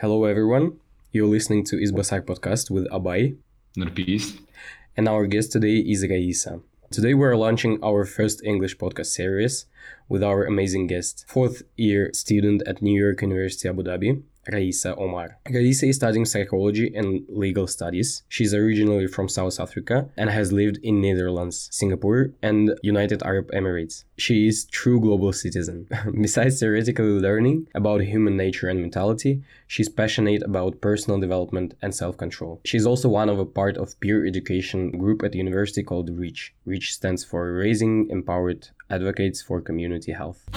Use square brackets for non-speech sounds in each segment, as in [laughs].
Hello, everyone. You're listening to Isbasar podcast with Abay, Nurpis. and our guest today is Raisa. Today, we're launching our first English podcast series with our amazing guest, fourth year student at New York University Abu Dhabi, Raisa Omar. Raisa is studying psychology and legal studies. She's originally from South Africa and has lived in Netherlands, Singapore, and United Arab Emirates. She is a true global citizen. [laughs] Besides theoretically learning about human nature and mentality, she's passionate about personal development and self-control. She's also one of a part of peer education group at university called REACH. REACH stands for Raising Empowered Advocates for Community Health.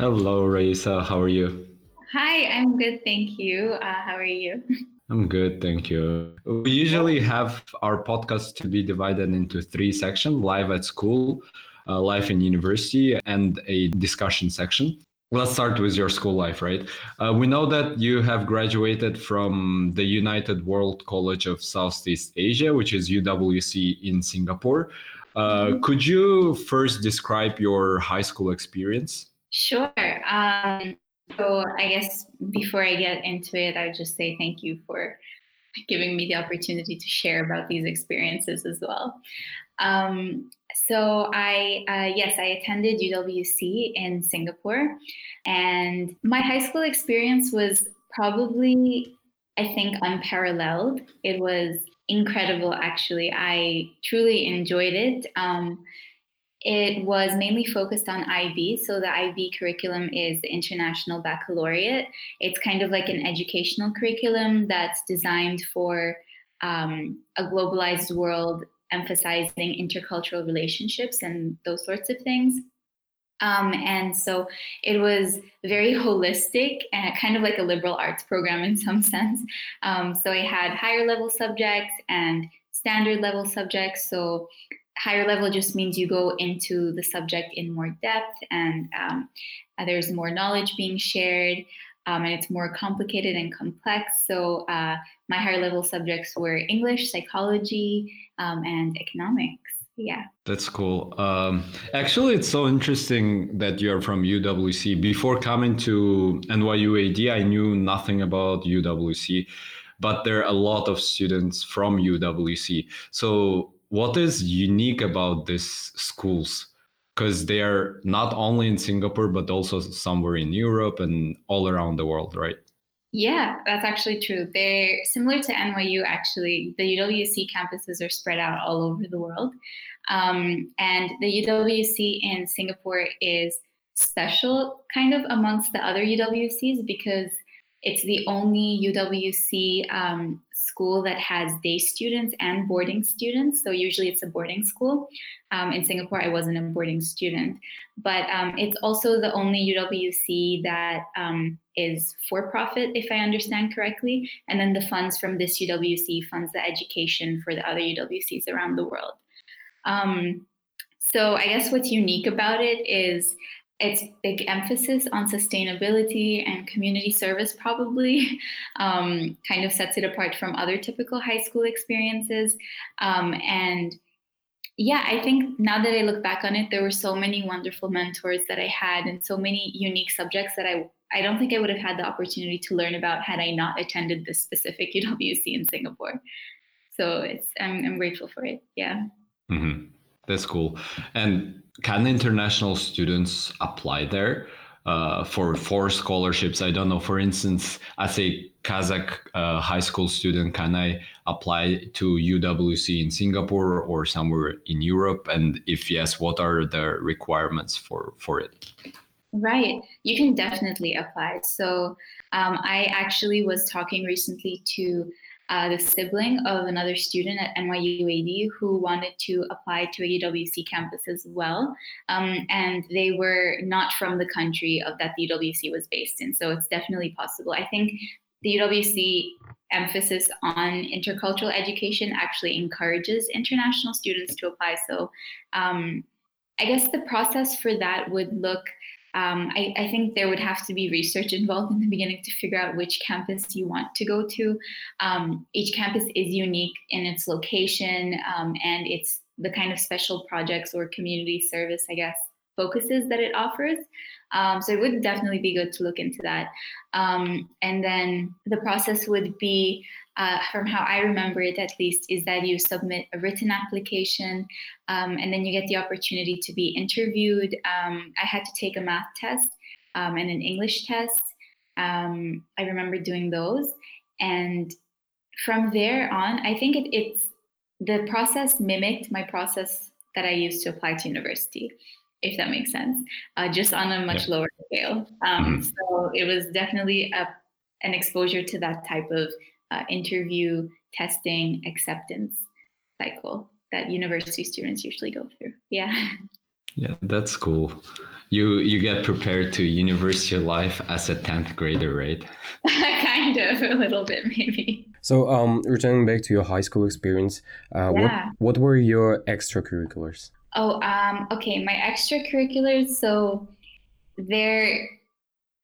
Hello, Raisa. How are you? Hi, I'm good, thank you. Uh, how are you? I'm good, thank you. We usually have our podcast to be divided into three sections live at school, uh, life in university, and a discussion section. Let's start with your school life, right? Uh, we know that you have graduated from the United World College of Southeast Asia, which is UWC in Singapore. Uh, could you first describe your high school experience? Sure. Um, so I guess before I get into it, I would just say thank you for giving me the opportunity to share about these experiences as well. Um, so I, uh, yes, I attended UWC in Singapore, and my high school experience was probably, I think, unparalleled. It was incredible, actually. I truly enjoyed it. Um, it was mainly focused on IB. So the IB curriculum is the International Baccalaureate. It's kind of like an educational curriculum that's designed for um, a globalized world, emphasizing intercultural relationships and those sorts of things. Um, and so it was very holistic and kind of like a liberal arts program in some [laughs] sense. Um, so I had higher level subjects and standard level subjects. So higher level just means you go into the subject in more depth and um, there's more knowledge being shared um, and it's more complicated and complex. So uh, my higher level subjects were English, psychology, um, and economics. Yeah. That's cool. Um, actually, it's so interesting that you're from UWC. Before coming to NYUAD, I knew nothing about UWC, but there are a lot of students from UWC. So what is unique about these schools? Because they are not only in singapore but also somewhere in europe and all around the world right? Yeah that's actually true. They're similar to nyu actually. The uwc campuses are spread out all over the world. Um, and the uwc in singapore is special kind of amongst the other uwcs because it's the only uwc um, school that has day students and boarding students. So usually it's a boarding school. Um, in Singapore, I wasn't a boarding student, but um, it's also the only UWC that um, is for profit, if I understand correctly. And then the funds from this UWC funds the education for the other UWCs around the world. Um, so I guess what's unique about it is its big emphasis on sustainability and community service probably [laughs] um, kind of sets it apart from other typical high school experiences. Um, and yeah, I think now that I look back on it, there were so many wonderful mentors that I had and so many unique subjects that I I don't think I would have had the opportunity to learn about had I not attended this specific [laughs] UWC in Singapore. So it's I'm, I'm grateful for it. Yeah. Mm-hmm. That's cool. And can international students apply there uh, for for scholarships? I don't know. For instance, as a Kazakh uh, high school student, can I apply to UWC in Singapore or somewhere in Europe? And if yes, what are the requirements for for it? Right, you can definitely apply. So um, I actually was talking recently to uh, the sibling of another student at NYUAD who wanted to apply to a UWC campus as well. Um, and they were not from the country of that the UWC was based in. So it's definitely possible. I think the UWC emphasis on intercultural education actually encourages international students to apply. So um, I guess the process for that would look um, I, I, think there would have to be research involved in the beginning to figure out which campus you want to go to. Um, each campus is unique in its location um, and it's the kind of special projects or community service, I guess, focuses that it offers. Um, so it would definitely be good to look into that. Um, and then the process would be uh, from how I remember it at least, is that you submit a written application um, and then you get the opportunity to be interviewed. Um, I had to take a math test um, and an English test. Um, I remember doing those. And from there on, I think it, it's the process mimicked my process that I used to apply to university, if that makes sense, uh, just on a much yeah. lower scale. Um, mm-hmm. So it was definitely a, an exposure to that type of uh, interview, testing, acceptance cycle that university students usually go through. Yeah. Yeah, that's cool. You you get prepared to university life as a 10th grader, right? [laughs] kind of, a little bit maybe. So, um, returning back to your high school experience, uh, yeah. what what were your extracurriculars? Oh, um, okay, my extracurriculars. So, they're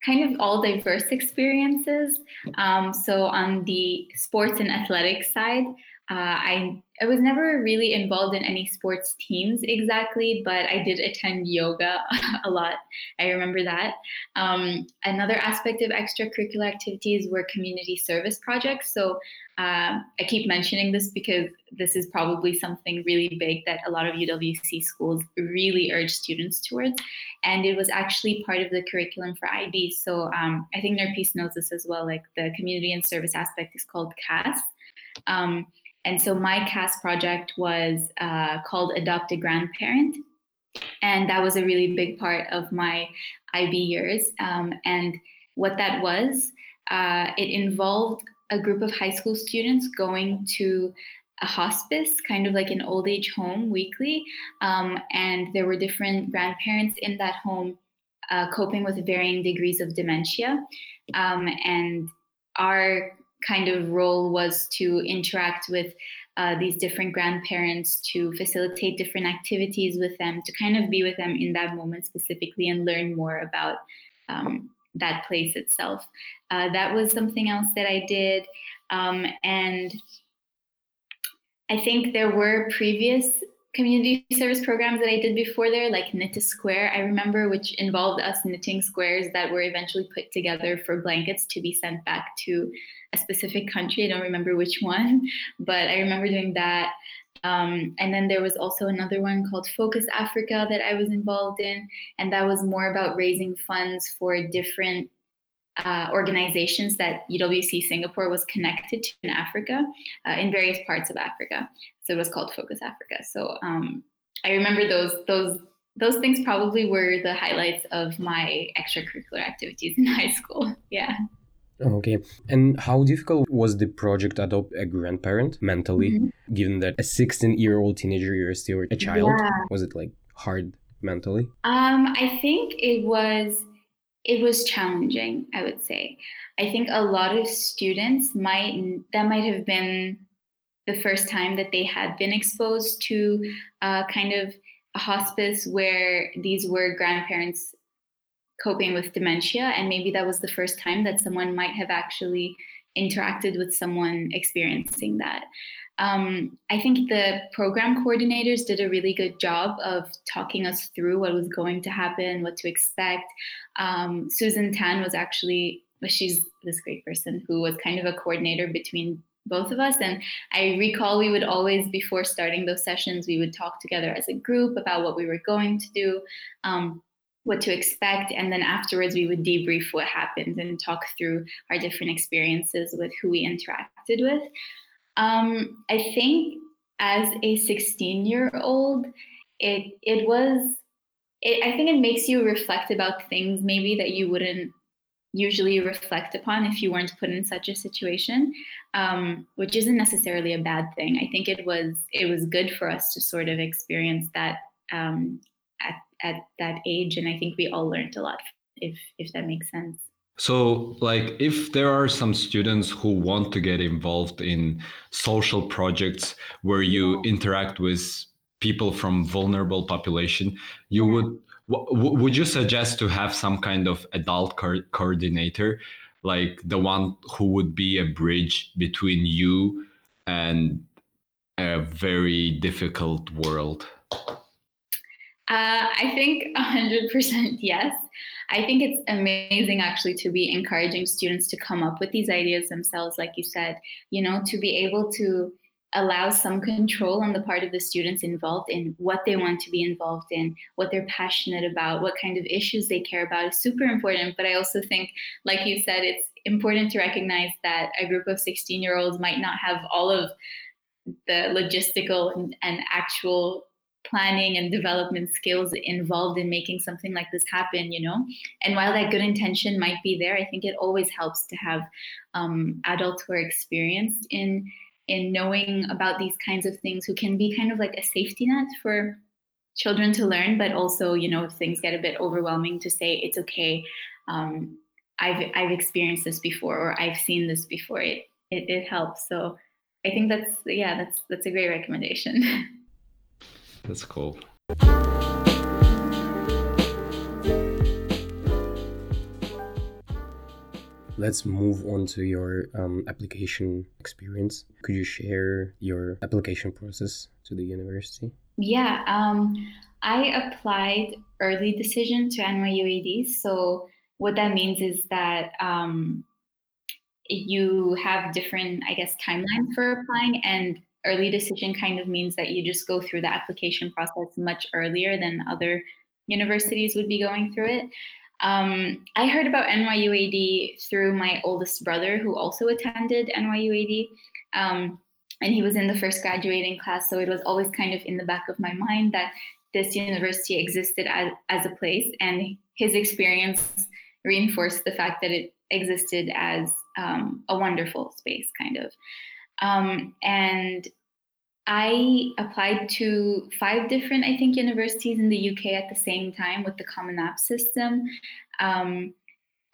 kind of all diverse experiences. Um, so on the sports and athletics side, uh, I I was never really involved in any sports teams exactly, but I did attend yoga [laughs] a lot. I remember that. Um, another aspect of extracurricular activities were community service projects. So uh, I keep mentioning this because this is probably something really big that a lot of UWC schools really urge students towards. And it was actually part of the curriculum for IB. So um, I think Nurpis knows this as well. Like the community and service aspect is called CAS. Um, and so my CAS project was uh, called Adopt a Grandparent. And that was a really big part of my IB years. Um, and what that was, uh, it involved a group of high school students going to a hospice, kind of like an old age home weekly. Um, and there were different grandparents in that home uh, coping with varying degrees of dementia. Um, and our kind of role was to interact with uh, these different grandparents to facilitate different activities with them, to kind of be with them in that moment specifically and learn more about um, that place itself. Uh, that was something else that I did. Um, and I think there were previous community service programs that I did before there, like Knit a Square, I remember, which involved us knitting squares that were eventually put together for blankets to be sent back to a specific country. I don't remember which one, but I remember doing that. Um, and then there was also another one called Focus Africa that I was involved in, and that was more about raising funds for different uh, organizations that UWC Singapore was connected to in Africa, uh, in various parts of Africa. So it was called Focus Africa. So um, I remember those those those things probably were the highlights of my extracurricular activities in [laughs] high school. Yeah. Okay. And how difficult was the project adopt a grandparent mentally, mm-hmm. given that a 16 year old teenager, you're still a child? Yeah. Was it like hard mentally? Um, I think it was it was challenging, I would say. I think a lot of students might that might have been the first time that they had been exposed to uh, kind of a hospice where these were grandparents coping with dementia. And maybe that was the first time that someone might have actually interacted with someone experiencing that. Um, i think the program coordinators did a really good job of talking us through what was going to happen what to expect. Um, susan tan was actually she's this great person who was kind of a coordinator between both of us and i recall we would always before starting those sessions we would talk together as a group about what we were going to do um, what to expect. And then afterwards, we would debrief what happened and talk through our different experiences with who we interacted with. Um, I think as a 16 year old, it, it was, it, I think it makes you reflect about things maybe that you wouldn't usually reflect upon if you weren't put in such a situation um, which isn't necessarily a bad thing. I think it was it was good for us to sort of experience that um, at, at that age and i think we all learned a lot if if that makes sense. So like if there are some students who want to get involved in social projects where you interact with people from vulnerable population you would w- would you suggest to have some kind of adult co- coordinator, like the one who would be a bridge between you and a very difficult world? Uh, I think 100% yes. I think it's amazing actually to be encouraging students to come up with these ideas themselves, like you said, you know, to be able to allow some control on the part of the students involved in what they want to be involved in, what they're passionate about, what kind of issues they care about is super important. But I also think, like you said, it's important to recognize that a group of 16 year olds might not have all of the logistical and, and actual planning and development skills involved in making something like this happen you know and while that good intention might be there i think it always helps to have um, adults who are experienced in in knowing about these kinds of things who can be kind of like a safety net for children to learn but also you know if things get a bit overwhelming to say it's okay. Um, i've i've experienced this before or i've seen this before. It it, it helps. So i think that's yeah that's that's a great recommendation. [laughs] That's cool. Let's move on to your um, application experience. Could you share your application process to the university? Yeah, um, I applied early decision to NYUAD. So what that means is that um, you have different, I guess, timelines for applying, and early decision kind of means that you just go through the application process much earlier than other universities would be going through it. Um, I heard about NYUAD through my oldest brother, who also attended NYUAD. Um, and he was in the first graduating class. So it was always kind of in the back of my mind that this university existed as, as a place. And his experience reinforced the fact that it existed as um, a wonderful space, kind of. Um, and I applied to five different, I think, universities in the UK at the same time with the Common App system. Um,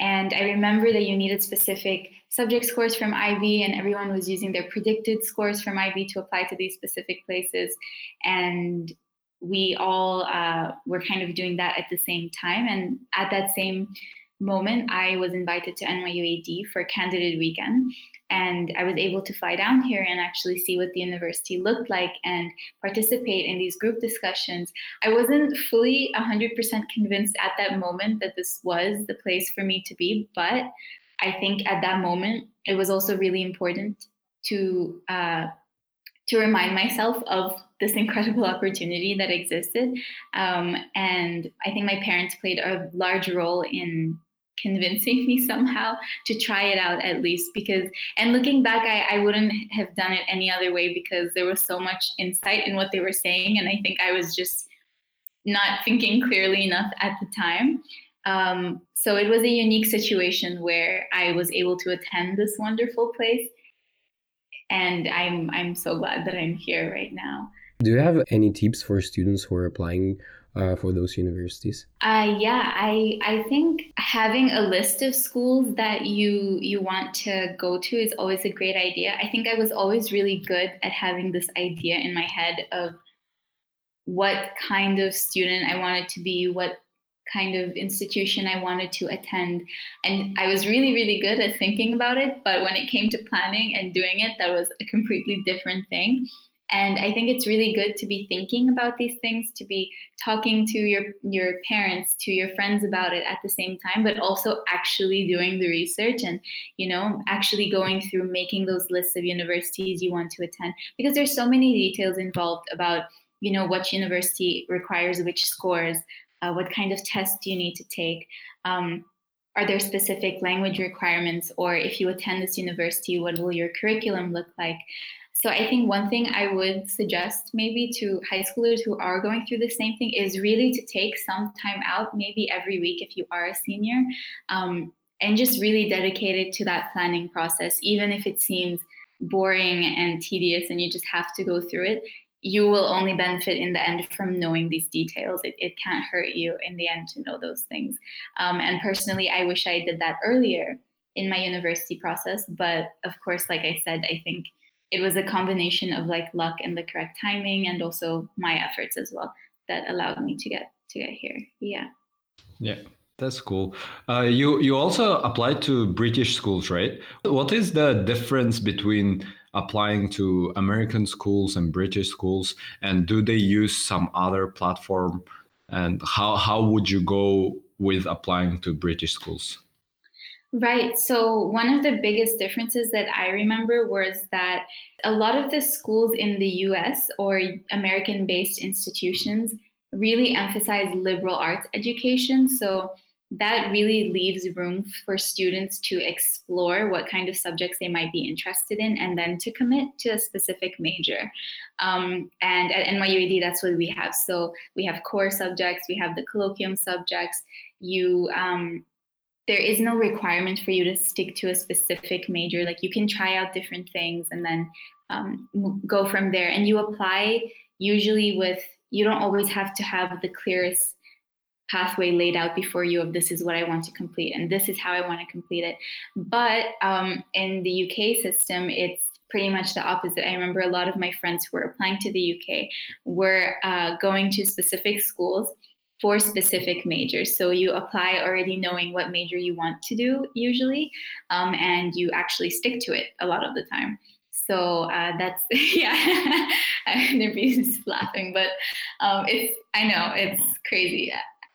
and I remember that you needed specific subject scores from IB, and everyone was using their predicted scores from IB to apply to these specific places. And we all uh, were kind of doing that at the same time. And at that same moment, I was invited to NYUAD for candidate weekend and I was able to fly down here and actually see what the university looked like and participate in these group discussions. I wasn't fully 100% convinced at that moment that this was the place for me to be, but I think at that moment it was also really important to uh, to remind myself of this incredible opportunity that existed. Um, and I think my parents played a large role in convincing me somehow to try it out at least because and looking back I, I wouldn't have done it any other way because there was so much insight in what they were saying and i think i was just not thinking clearly enough at the time. Um, so it was a unique situation where i was able to attend this wonderful place and i'm i'm so glad that i'm here right now. Do you have any tips for students who are applying uh, for those universities? Uh, yeah, I I think having a list of schools that you you want to go to is always a great idea. I think I was always really good at having this idea in my head of what kind of student I wanted to be, what kind of institution I wanted to attend. And I was really, really good at thinking about it. But when it came to planning and doing it, that was a completely different thing. And I think it's really good to be thinking about these things, to be talking to your your parents, to your friends about it at the same time, but also actually doing the research and you know actually going through making those lists of universities you want to attend because there's so many details involved about you know what university requires which scores, uh, what kind of tests you need to take. Um, are there specific language requirements or if you attend this university what will your curriculum look like so I think one thing I would suggest maybe to high schoolers who are going through the same thing is really to take some time out, maybe every week if you are a senior, um, and just really dedicate it to that planning process, even if it seems boring and tedious and you just have to go through it. You will only benefit in the end from knowing these details. It, it can't hurt you in the end to know those things. Um, and personally, I wish I did that earlier in my university process. But of course, like I said, I think it was a combination of like luck and the correct timing and also my efforts as well that allowed me to get to get here. Yeah. Yeah. That's cool. Uh, you you also applied to British schools, right? What is the difference between applying to American schools and British schools, and do they use some other platform? And how how would you go with applying to British schools? Right. So, one of the biggest differences that I remember was that a lot of the schools in the US or American based institutions really emphasize liberal arts education. So, that really leaves room for students to explore what kind of subjects they might be interested in and then to commit to a specific major. Um, and at NYUAD, that's what we have. So we have core subjects, we have the colloquium subjects. You um, there is no requirement for you to stick to a specific major. Like you can try out different things and then um, go from there. And you apply usually with you don't always have to have the clearest pathway laid out before you of this is what I want to complete and this is how I want to complete it. But um, in the UK system, it's pretty much the opposite. I remember a lot of my friends who were applying to the UK were uh, going to specific schools for specific majors. So you apply already knowing what major you want to do usually, um, and you actually stick to it a lot of the time. So uh, that's [laughs] yeah, [laughs] Nabi's laughing, but um, it's I know it's crazy.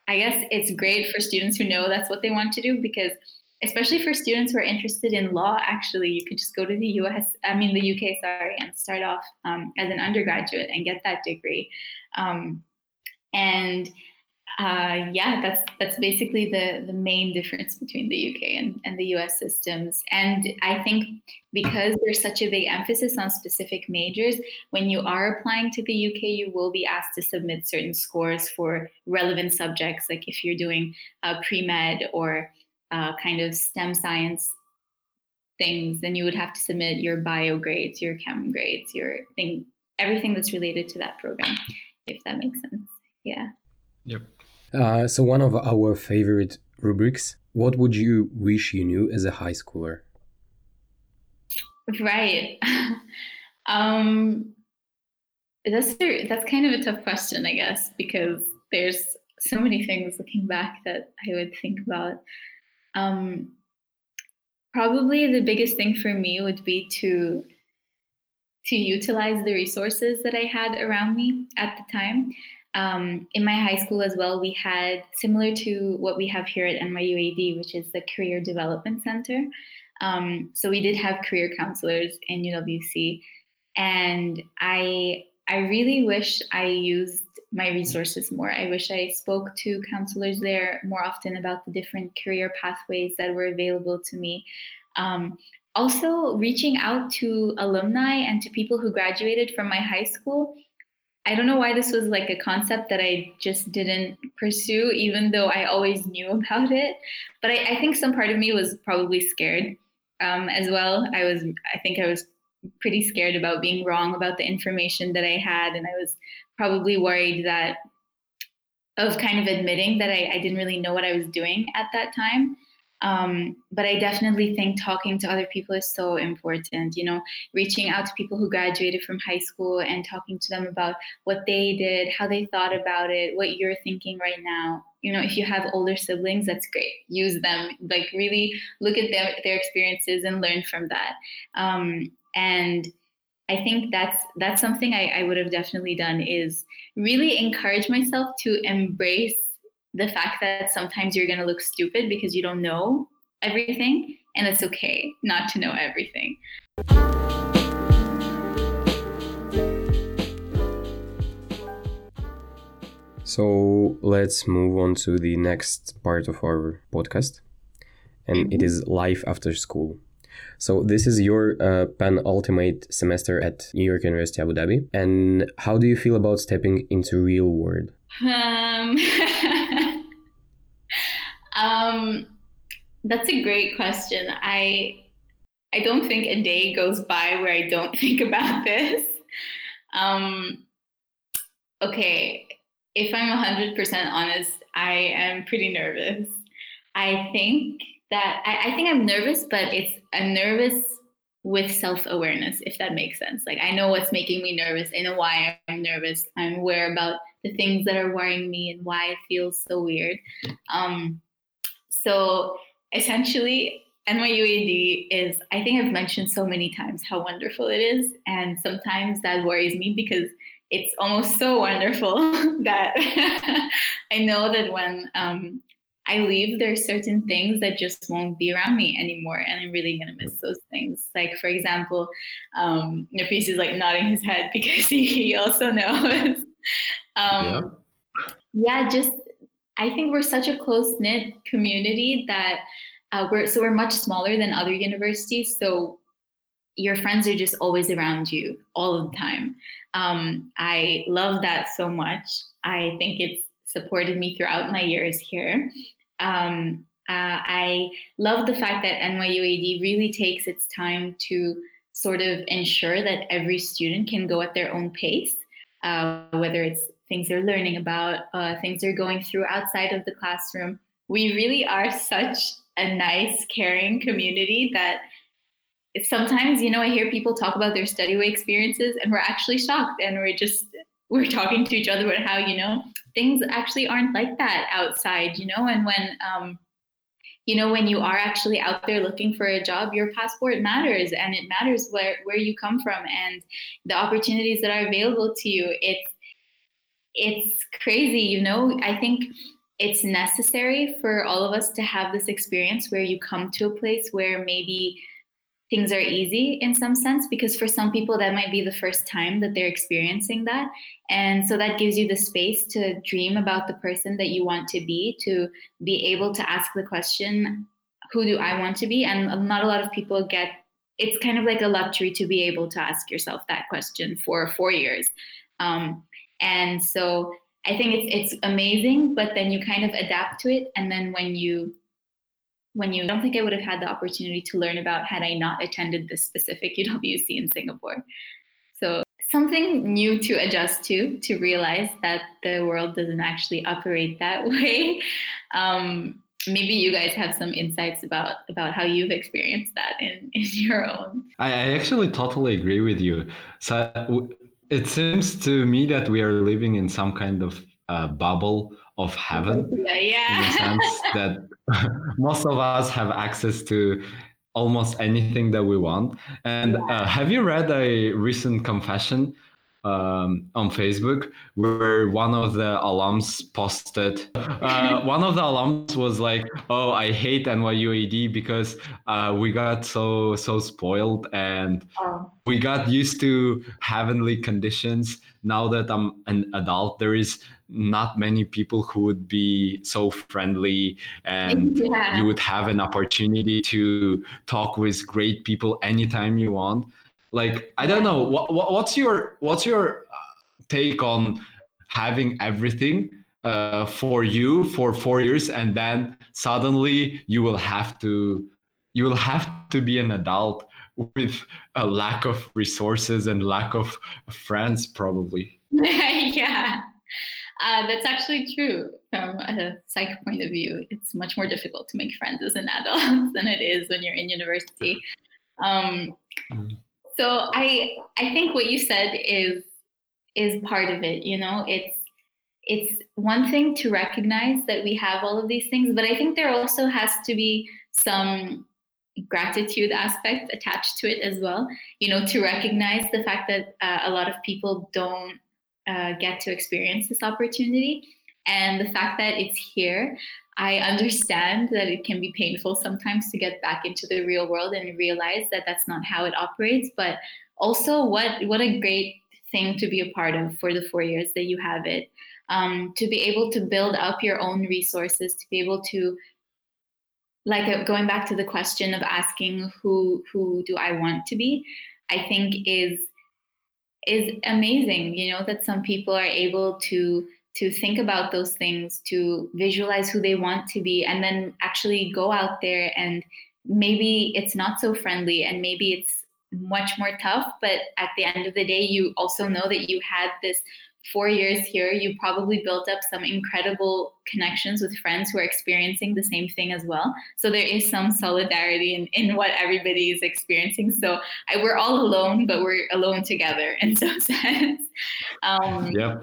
I guess it's great for students who know that's what they want to do because especially for students who are interested in law actually you could just go to the us i mean the uk sorry and start off um, as an undergraduate and get that degree um, and uh, yeah, that's that's basically the the main difference between the UK and, and the US systems. And I think because there's such a big emphasis on specific majors, when you are applying to the UK, you will be asked to submit certain scores for relevant subjects, like if you're doing uh, pre med or uh, kind of STEM science things, then you would have to submit your bio grades, your chem grades, your thing, everything that's related to that program, if that makes sense. Yeah. Yep. Uh, so, one of our favorite rubrics what would you wish you knew as a high schooler? Right. [laughs] um, that's a, that's kind of a tough question, I guess, because there's so many things looking back that I would think about. Um, probably the biggest thing for me would be to to utilize the resources that I had around me at the time. Um, in my high school as well, we had similar to what we have here at NYUAD, which is the Career Development Center. Um, so we did have career counselors in UWC, and I I really wish I used my resources more. I wish I spoke to counselors there more often about the different career pathways that were available to me. Um, also, reaching out to alumni and to people who graduated from my high school I don't know why this was like a concept that I just didn't pursue, even though I always knew [laughs] about it. But I, I think some part of me was probably scared um, as well. I was, I think I was pretty scared about being wrong about the information that I had. And I was probably worried that of kind of admitting that I, I didn't really know what I was doing at that time. Um, but I definitely think talking to other people is so important. You know, reaching out to people who graduated from high school and talking to them about what they did, how they thought about it, what you're thinking right now. You know, if you have older siblings, that's great. Use them. Like really look at their their experiences and learn from that. Um, and I think that's that's something I, I would have definitely done is really encourage myself to embrace the fact that sometimes you're going to look stupid because you don't know everything, and it's okay not to know everything. So let's move on to the next part of our podcast, and it is life after school. So this is your uh, penultimate semester at New York University Abu Dhabi, and how do you feel about stepping into real world? Um, [laughs] Um, that's a great question. I I don't think a day goes by where I don't [laughs] think about this. Um, okay, if I'm 100% honest, I am pretty nervous. I think that I, I think I'm nervous, but it's a nervous with self-awareness, if that makes sense. Like I know what's making me nervous. I know why I'm nervous. I'm aware about the things that are worrying me and why it feels so weird. Um, so essentially, NYUAD is, I think I've mentioned so many times how wonderful it is. And sometimes that worries me because it's almost so wonderful [laughs] that [laughs] I know that when um, I leave, there's certain things that just won't be around me anymore. And I'm really going to miss those things. Like, for example, um, Nafis is like nodding his head [laughs] because he, he also knows. um, yeah. yeah, just I think we're such a close knit community that uh, we're so we're much smaller than other universities. So your friends are just always around you all the time. Um, I love that so much. I think it's supported me throughout my years here. Um, uh, I love the fact that NYUAD really takes its time to sort of ensure that every student can go at their own pace, uh, whether it's things they're learning about, uh, things they're going through outside of the classroom. We really are such a nice, caring community that sometimes, you know, I hear people talk about their study away experiences and we're actually shocked and we're just, we're talking to each other about how, you know, things actually aren't like that outside, you know, and when, um, you know, when you are actually out there looking for a job, your passport matters and it matters where, where you come from and the opportunities that are available to you. It's, it's crazy, you know. I think it's necessary for all of us to have this experience where you come to a place where maybe things are easy in some sense because for some people that might be the first time that they're experiencing that. And so that gives you the space to dream about the person that you want to be to be able to ask the question who do i want to be? And not a lot of people get it's kind of like a luxury to be able to ask yourself that question for four years. Um, and so I think it's it's amazing, but then you kind of adapt to it. And then when you when you I don't think I would have had the opportunity to learn about had I not attended this specific [laughs] UWC in Singapore. So something new to adjust to, to realize that the world doesn't actually operate that [laughs] way. Um, maybe you guys have some insights about about how you've experienced that in, [laughs] in your own. I, I actually totally agree with you. So it seems to me that we are living in some kind of uh, bubble of heaven. [laughs] Yeah, yeah. In the sense that [laughs] most of us have access to almost anything that we want. And uh, have you read a recent confession um, on Facebook where one of the alums posted, uh, one of the alums was like, "Oh, I hate NYUAD because uh, we got so so spoiled and oh. we got used to heavenly conditions. Now that I'm an adult, there is." not many people who would be so friendly and [laughs] yeah. you would have an opportunity to talk with great people anytime you want like i don't know. What, what's your what's your uh, take on having everything uh, for you for four years and then suddenly you will have to you will have to be an adult with a lack of resources and lack of friends probably? [laughs] Yeah. Uh, that's actually true from a psych point of view. It's much more difficult to make friends as an adult [laughs] than it is when you're in university. Um, mm. So I I think what you said is is part of it. You know, it's it's one thing to recognize that we have all of these things, but I think there also has to be some gratitude aspect attached to it as well. You know, to recognize the fact that uh, a lot of people don't uh, get to experience this opportunity, and the fact that it's here. I understand that it can be painful sometimes to get back into the real world and realize that that's not how it operates. But also, what what a great thing to be a part of for the four years that you have it. Um, to be able to build up your own resources, to be able to like uh, going back to the question of asking who who do I want to be, I think is is amazing. You know that some people are able to to think about those things, to visualize who they want to be, and then actually go out there and maybe it's not so friendly and maybe it's much more tough. But at the end of the day, you also know that you had this four years here, you probably built up some incredible connections with friends who are experiencing the same thing as well. So there is some solidarity in, in what everybody is experiencing. So I, we're all alone, but we're alone together in some [laughs] sense. Um, yeah.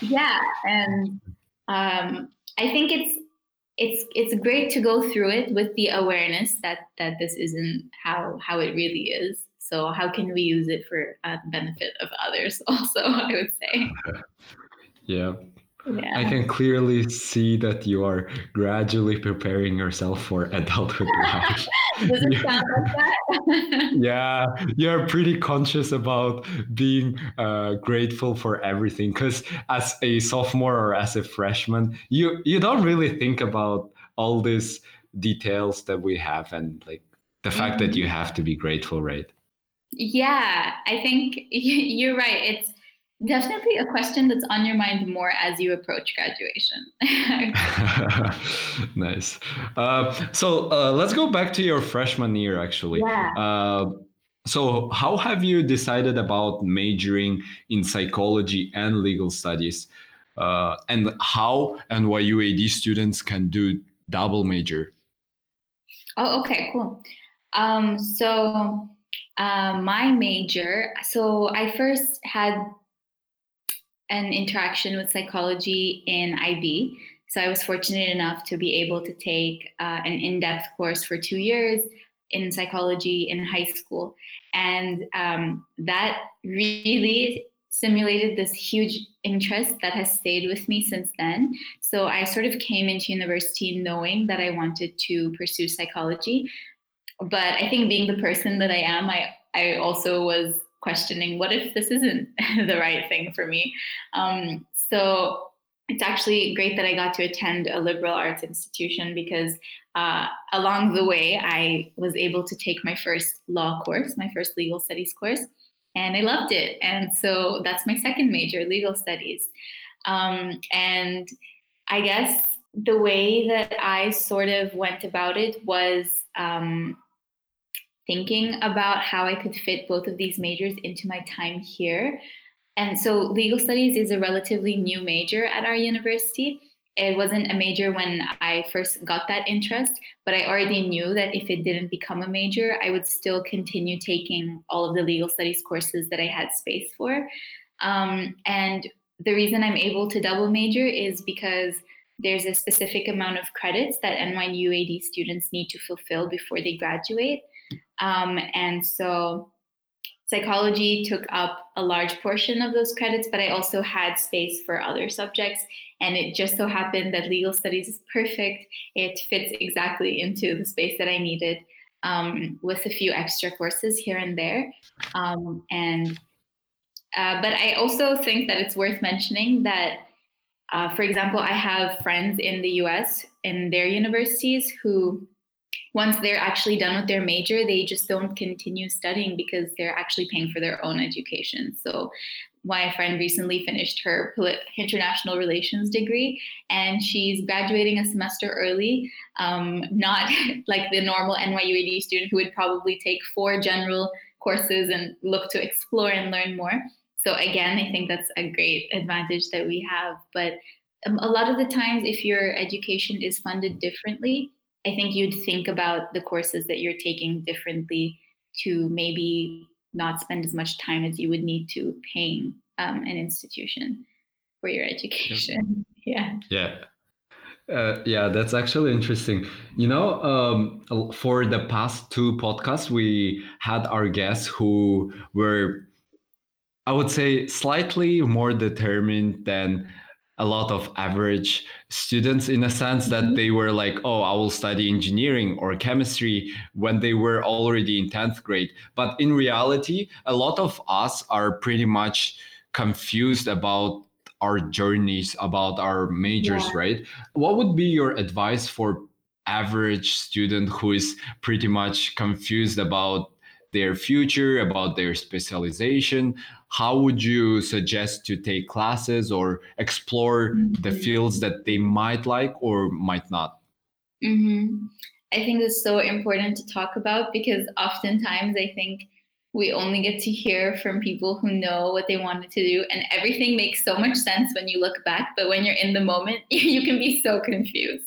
Yeah, and um, I think it's it's it's great to go through it with the awareness that that this isn't how how it really is. So how can we use it for uh, benefit of others? [laughs] Also, I would say. [laughs] Yeah. Yeah. I can clearly see that you are gradually preparing yourself for adulthood [laughs] life. Does it sound like that? [laughs] yeah, you're pretty conscious about being uh, grateful for everything. Because as a sophomore or as a freshman, you you don't really think about all these details that we have and like the fact that you have to be grateful, right? Yeah, I think [laughs] you're right. It's definitely a question that's on your mind more as you approach graduation. [laughs] [laughs] nice. Uh, so uh, let's go back to your freshman year, actually. Yeah. Uh, so, how have you decided about majoring in psychology and legal studies? Uh, and how NYU-AD students can do double major? Oh, okay, cool. Um, so, uh, my major, so I first had an interaction with psychology in IB. So I was fortunate enough to be able to take uh, an in depth course for two years in psychology in high school. And um, that really simulated this huge interest that has stayed with me since then. So I sort of came into university knowing that I wanted to pursue psychology. But I think being the person that I am, I, I also was questioning what if this isn't [laughs] the right thing for me? Um, so it's actually great that i got to attend a liberal arts institution because uh, along the way i was able to take my first law course my first legal studies course and i loved it. And so that's my second major legal studies. Um, and i guess the way that i sort of went about it was um, thinking about how I could fit both of these majors into my time here. And so, legal studies is a relatively new major at our university. It wasn't a major when I first got that interest, but I already knew that if it didn't become a major, I would still continue taking all of the legal studies courses that I had space for. Um, and the reason I'm able to double major is because there's a specific amount of credits that NYU AD students need to fulfill before they graduate. Um, and so psychology took up a large portion of those credits, but I also had space for other subjects. And it just so happened that legal studies is perfect. It fits exactly into the space that I needed um, with a few extra courses here and there. Um, and uh, but I also think that it's worth mentioning that, uh, for example, I have friends in the US in their universities who once they're actually done with their major, they just don't continue studying because they're actually paying for their own education. So my friend recently finished her international relations degree and she's graduating a semester early. Um, not [laughs] like the normal nyu ad student who would probably take four general courses and look to explore and learn more. So again i think that's a great advantage that we have. But um, a lot of the times if your education is funded differently I think you'd think about the courses that you're taking differently to maybe not spend as much time as you would need to paying um, an institution for your education. [laughs] Yeah. Yeah. Uh, yeah, that's actually interesting. You know, um, for the past two podcasts, we had our guests who were, I would say, slightly more determined than a lot of average students in a sense that mm-hmm. they were like, oh, I will study engineering or chemistry when they were already in 10th grade. But in reality, a lot of us are pretty much confused about our journeys, about our majors, yeah. right? What would be your advice for average student who is pretty much confused about their future, about their specialization, how would you suggest to take classes or explore mm-hmm. the fields that they might like or might not? Mm-hmm. I think it's so important to talk about because oftentimes I think we only get to hear from people who know what they wanted to do, and everything makes so much sense when you look back. But when you're in the moment, [laughs] you can be so confused.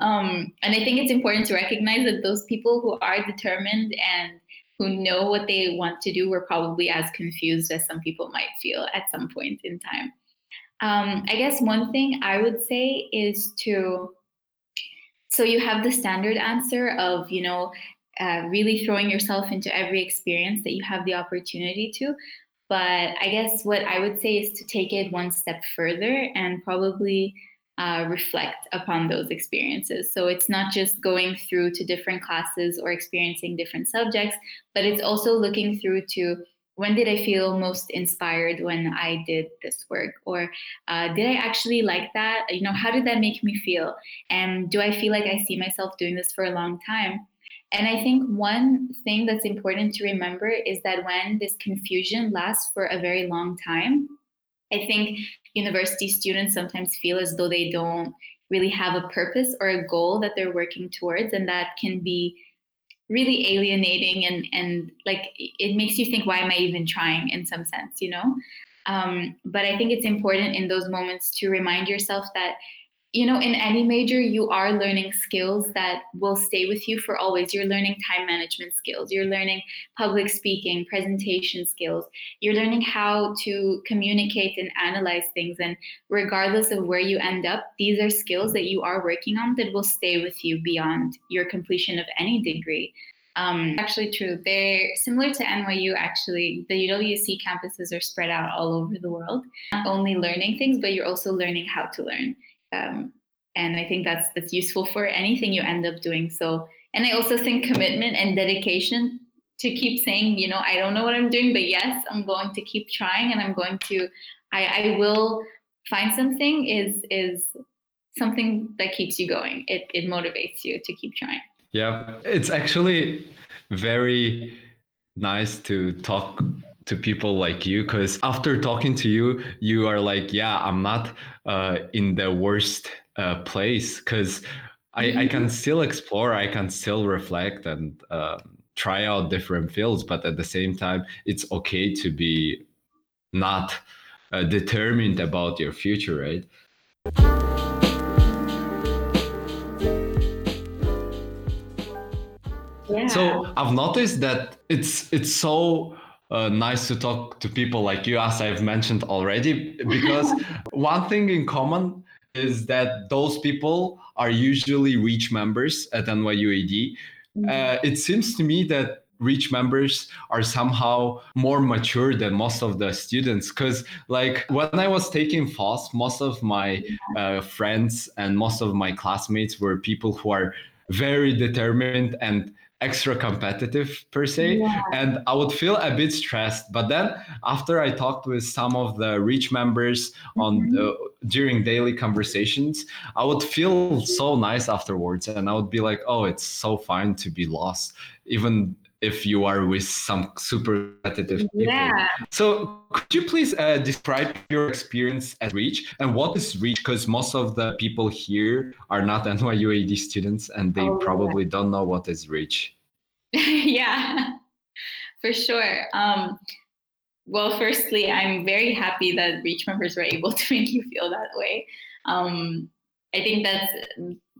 Um, and I think it's important to recognize that those people who are determined and who know what they want to do were probably as confused as some people might feel at some point in time. Um, I guess one thing I would say is to, so you have the standard answer of, you know, uh, really throwing yourself into every experience that you have the opportunity to. But I guess what I would say is to take it one step further and probably uh, reflect upon those experiences. So it's not just going through to different classes or experiencing different subjects, but it's also looking through to when did I feel most inspired when I did this work? Or uh, did I actually like that? You know, how did that make me feel? And do I feel like I see myself doing this for a long time? And I think one thing that's important to remember is that when this confusion lasts for a very long time, I think university students sometimes feel as though they don't really have a purpose or a goal that they're working towards, and that can be really alienating and and like it makes you think why am i even trying in some sense you know? Um, but i think it's important in those moments to remind yourself that you know in any major you are learning skills that will stay with you for always you're learning time management skills you're learning public speaking presentation skills you're learning how to communicate and analyze things and regardless of where you end up these are skills that you are working on that will stay with you beyond your completion of any degree um, actually true. They're similar to NYU, actually. The UWC campuses are spread out all over the world, not only learning things, but you're also learning how to learn. Um, and I think that's that's useful for anything you end up doing. So, and I also think commitment and dedication to keep saying, you know, I don't know what I'm doing, but yes, I'm going to keep trying, and I'm going to, I, I will find something is is something that keeps you going. It it motivates you to keep trying. Yeah, it's actually very nice to talk to people like you because after talking to you you are like yeah i'm not uh, in the worst uh, place because I, I can mm-hmm. still explore i can still reflect and uh, try out different fields but at the same time it's okay to be not uh, determined about your future right yeah. so i've noticed that it's it's so uh, nice to talk to people like you, as I've mentioned already, [laughs] because one thing in common is that those people are usually Reach members at NYUAD. Mm-hmm. Uh, it seems to me that Reach members are somehow more mature than most of the students because like when i was taking FOSS most of my uh, friends and most of my classmates were people who are very determined and extra competitive per se yeah. and i would feel a bit stressed but then after i talked with some of the reach members mm-hmm. on the, during daily conversations i would feel so nice afterwards and i would be like oh it's so fine to be lost even if you are with some super competitive people. Yeah. So could you please uh, describe your experience at Reach and what is Reach? Because most of the people here are not [laughs] NYUAD students and they oh, probably yeah. don't know what is Reach. [laughs] yeah, for sure. Um, well, firstly, I'm very happy that Reach members were able [laughs] to make you feel that way. Um, I think that's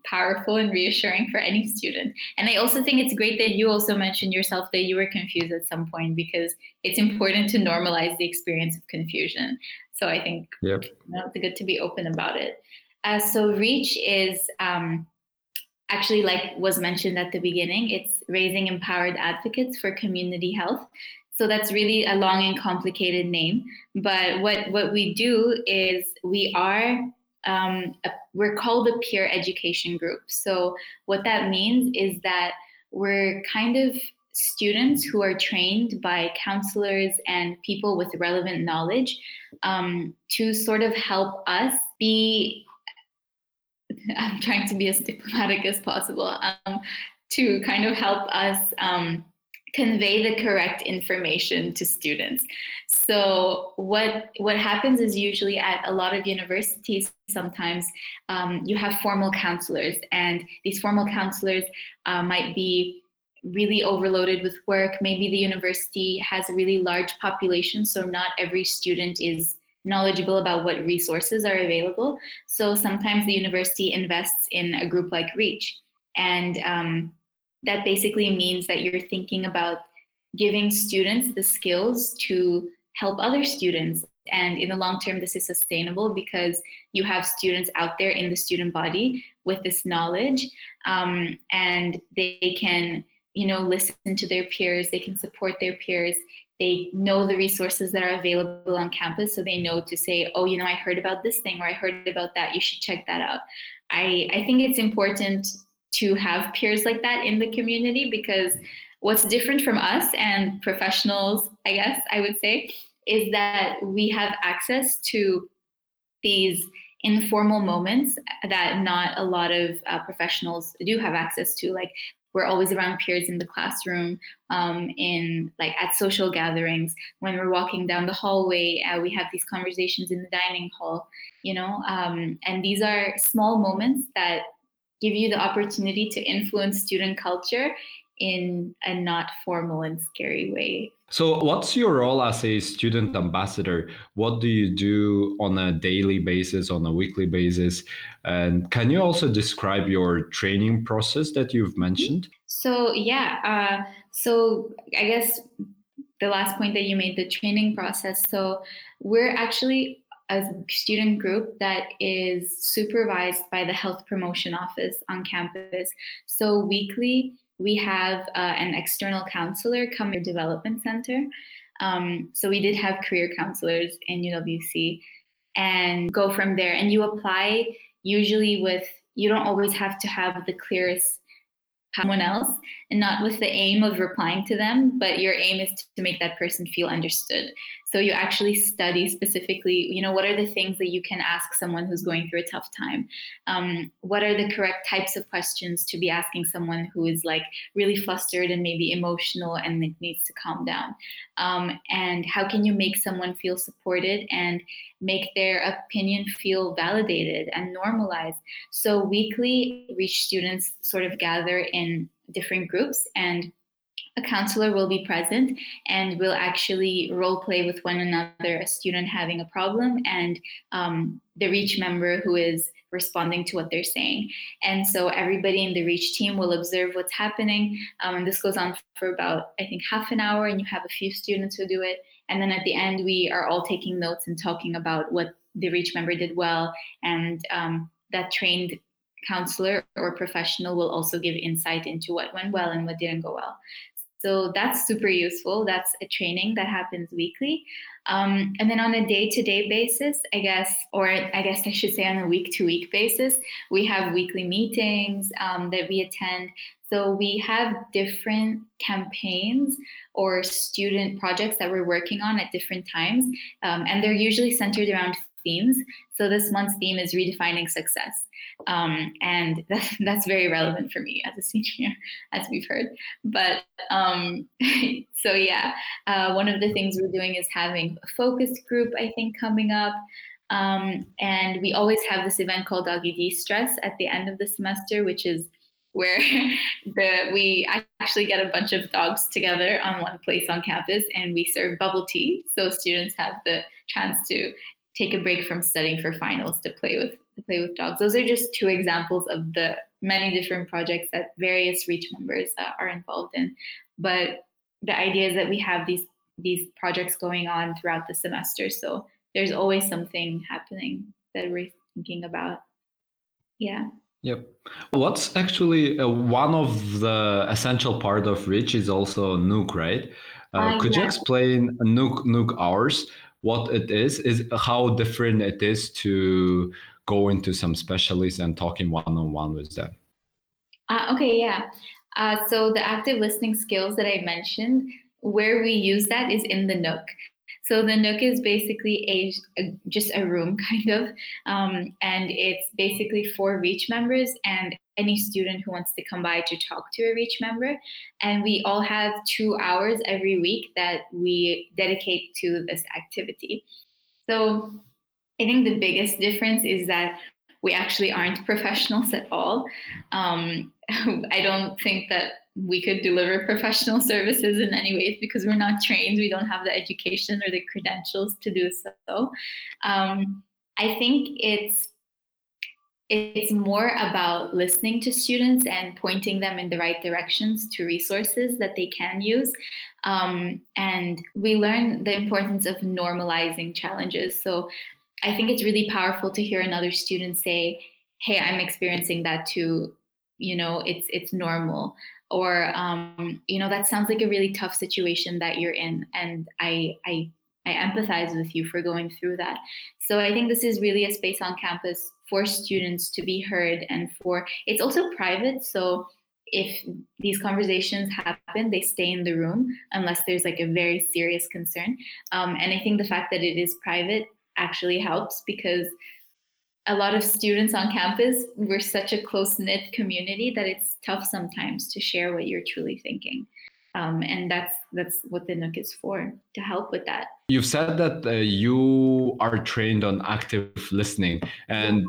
powerful and reassuring for any student. And I also think it's great that you also mentioned yourself that you were confused at some point because it's important to normalize the experience of confusion. So I think yep. you know, it's good to be open about it. Uh, so Reach is um, actually, like was mentioned at the beginning, it's raising empowered advocates for community health. So that's really a long and complicated name. But what, what we do is we are um, a, we're called a peer education group. So, what that means is that we're kind of students who are trained by counselors and people with relevant knowledge um, to sort of help us be. [laughs] I'm trying to be as diplomatic as possible um, to kind of help us um, convey the correct information to students. So what what happens is usually at a lot of universities sometimes um, you have formal counselors and these formal counselors uh, might be really overloaded with work. Maybe the university has a really large population, so not every student is knowledgeable about what resources are available. So sometimes the university invests in a group like Reach. And um, that basically means that you're thinking about giving students the skills to help other students. And in the long term this is sustainable because you have students out there in the student body with this knowledge um, and they can you know listen to their peers they can support their peers they know the resources that are available on campus so they know to say oh you know i heard about this thing or i heard about that you should check that out. I i think it's important to have peers like that in the community because what's different from us and professionals i guess i would say is that we have access to these informal moments that not a lot of uh, professionals do have access to. Like we're always around peers in the classroom um, in like at social gatherings. When we're walking down the hallway uh, we have these conversations in the dining hall you know um, and these are small moments that give you the opportunity to influence student culture in a not formal and scary way so, what's your role as a student ambassador? What do you do on a daily basis, on a weekly basis? And can you also describe your training process that you've mentioned? So, yeah. Uh, so, I guess the last point that you made, the training process. So, we're actually a student group that is supervised by the health promotion office on campus. So, weekly, we have uh, an external counselor come to development center. Um, so we did have career counselors in UWC and go from there. And you apply usually with, you don't always have to have the clearest someone else and not with the aim of replying to them, but your aim is to make that person feel understood. So you actually study specifically, you know, what are the things that you can ask someone who's going through a tough time? Um, what are the correct types of questions to be asking someone who is like really flustered and maybe emotional and needs to calm down? Um, and how can you make someone feel supported and make their opinion feel validated and normalized? So weekly, Reach students sort of gather in different groups and a counselor will be present and will actually role play with one another a student having a problem and um, the reach member who is responding to what they're saying. And so everybody in the reach team will observe what's happening. Um, and this goes on for about i think half an hour and you have a few students who do it. And then at the end we are all taking notes and talking about what the reach member did well. And um, that trained counselor or professional will also give insight into what went well and what didn't go well so that's super useful. That's a training that happens weekly. Um, and then on a day to day basis, I guess, or I guess I should say on a week to week basis, we have weekly meetings um, that we attend. So we have different campaigns or student projects that we're working on at different times. Um, and they're usually centered around themes. So this month's theme is redefining success. Um, and [laughs] that's, that's very relevant for me as a senior, [laughs] as we've heard. But um, [laughs] so, yeah, uh, one of the things we're doing is having a focus group, I think, coming up. Um, and we always have this event called Doggy De-Stress at the end of the semester, which is where the we actually get a bunch of dogs together on one place on campus and we serve bubble tea so students have the chance to take a break from studying for finals to play with to play with dogs. Those are just two examples of the many different projects that various Reach members uh, are involved in. But the idea is that we have these these projects going on throughout the semester, so there's always something happening that we're thinking about. Yeah. Yep. What's actually uh, one of the essential part of Reach is also Nook, right? Uh, uh, could yeah. you explain Nook Nook hours? What it is is how different it is to go into some specialists and talking one-on-one with them. Uh, okay yeah. Uh, so the active listening skills that i mentioned where we use that is in the nook so the nook is basically a, a just a room [laughs] kind of um, and it's basically for reach members and any student who wants to come by to talk to a reach member and we all have two hours every week that we dedicate to this activity so I think the biggest difference is that we actually aren't [laughs] professionals at all. Um, [laughs] I don't think that we could deliver [laughs] professional services in any ways because we're not trained. We don't have the education or the credentials to do so. Um, I think it's it's more about listening to students and pointing them in the right directions to resources that they can use. Um, and we learn the importance of normalizing challenges. So I think it's really powerful to hear another student say, "Hey, I'm experiencing that too. You know, it's it's normal." Or um, you know, that sounds like a really tough situation that you're in, and I I I empathize with you for going through that. So I think this is really a space on campus for students to be heard and for it's also private. So if these conversations happen, they stay in the room unless there's like a very serious concern. Um, and I think the fact that it is private actually helps because a lot of students on campus, we're such a close knit community that it's tough sometimes to share what you're truly thinking. Um, and that's that's what the Nook is for to help with that. You've said that uh, you are trained on active listening, and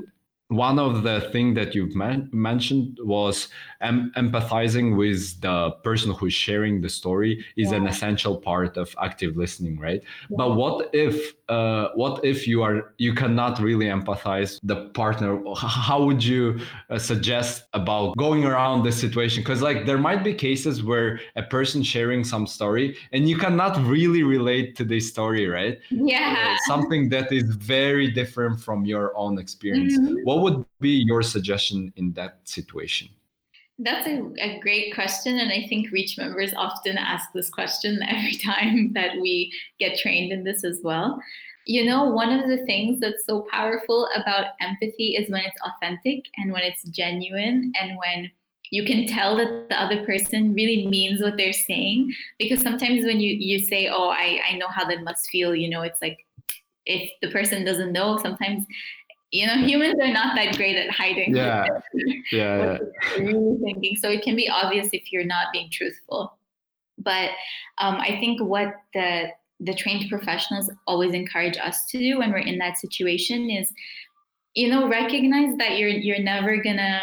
one of the things that you've man- mentioned was em- empathizing with the person who's sharing the story is yeah. an essential part of active listening right yeah. but what if uh, what if you are you cannot really empathize the partner how would you uh, suggest about going around this situation because like there might be cases where a person sharing some story and you cannot really relate to this story right yeah uh, something that is very different from your own experience mm-hmm. what would be your suggestion in that situation that's a, a, great question. And I think Reach members often ask this question [laughs] every time that we get trained in this as well. You know, one of the things that's so powerful about empathy is when it's authentic and when it's genuine and when you can tell that the other person really means what they're saying. Because sometimes when you, you say, Oh, I, I know how that must feel, you know, it's like if the person doesn't know, sometimes you know [laughs] humans are not that great at hiding. Yeah. [laughs] Yeah, really thinking. So it can be obvious if you're not being truthful. But um, i think what the the trained professionals always encourage us to do when we're in that situation is you know recognize that you're you're never gonna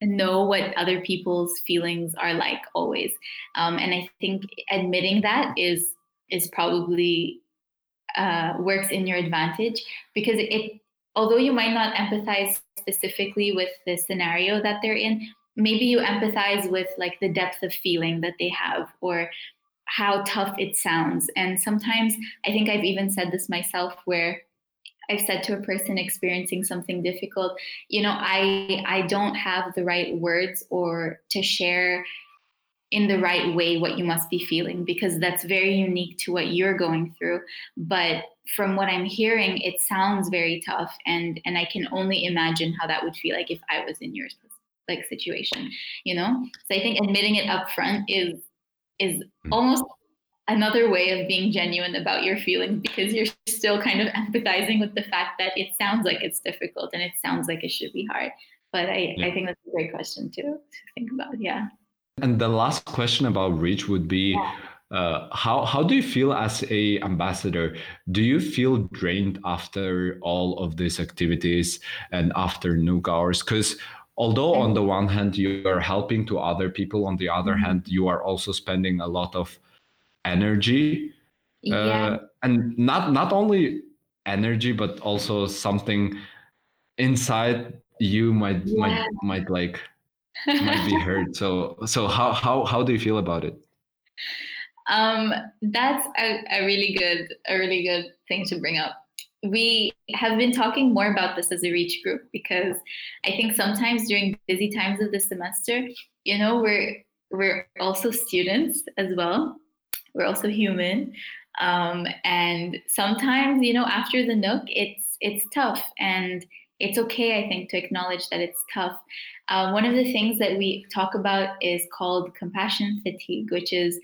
know what other people's feelings are like always. Um, and i think admitting that is is probably uh, works in your advantage because it although you might not empathize specifically with the scenario that they're in, maybe you empathize with like the depth of feeling that they have or how tough it sounds. And sometimes I think I've even said this myself where I've said to a person experiencing something difficult, you know, I I don't have the right words or to share in the right way what you must be feeling because that's very unique to what you're going through but from what i'm hearing it sounds very tough and and i can only imagine how that would feel like if i was in your like situation you know so i think admitting it up front is is hmm. almost another way of being genuine about your feelings because you're still kind of empathizing with the fact that it sounds like it's difficult and it sounds like it should be hard but i yeah. i think that's a great question too to think about yeah and the last question about reach would be yeah. uh, how how do you feel as a ambassador do you feel drained after all of these activities and after Nook hours because although on the one hand you are helping to other people on the other mm-hmm. hand you are also spending a lot of energy uh, yeah. uh, and not not only energy but also something inside you might yeah. might might like might be heard. So so how how how do you feel about it? Um, that's a, a really good a really good thing to bring up. We have been talking more about this as a reach group because I think sometimes during busy times of the semester, you know, we're we're also students as well. We're also human. Um, and sometimes, you know, after the Nook, it's it's tough and it's okay, I think, to acknowledge that it's tough. Uh, one of the things that we talk about is called compassion fatigue, which is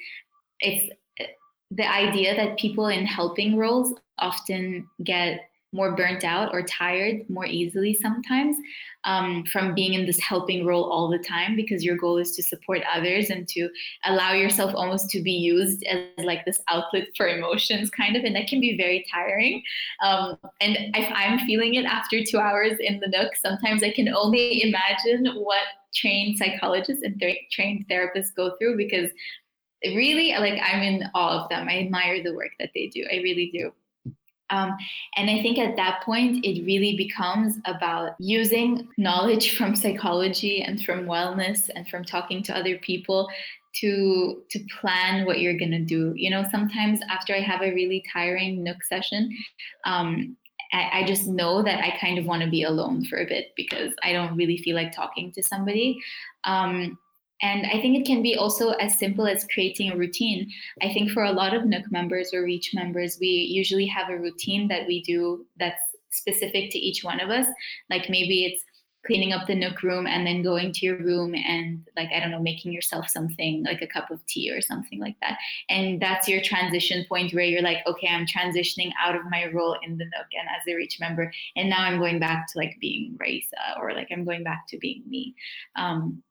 it's uh, the idea that people in helping roles often get more burnt out or tired more easily sometimes um, from being in this helping role all the time because your goal is to support others and to allow yourself almost to be used as like this outlet for emotions kind of and that can be very tiring. Um, and if i'm feeling it after two hours in the nook sometimes i can only imagine what trained psychologists and th- trained therapists go through because really like i'm in awe of them. I admire the work that they do. I really do um, and I think at that point, it really becomes about using knowledge from psychology and from wellness and from talking to other people to to plan what you're gonna do. You know, sometimes after I have a really tiring Nook session, um, I, I just know that I kind of want to be alone for a bit because I don't really feel like talking to somebody. Um, and I think it can be also as simple as creating a routine. I think for a lot of Nook members or Reach members, we usually have a routine that we do that's specific to each one of us. Like maybe it's cleaning up the nook room and then going to your room and like i don't know making yourself something like a cup of tea or something like that and that's your transition point where you're like okay i'm transitioning out of my role in the nook and as a reach member and now i'm going back to like being raisa or like i'm going back to being me um,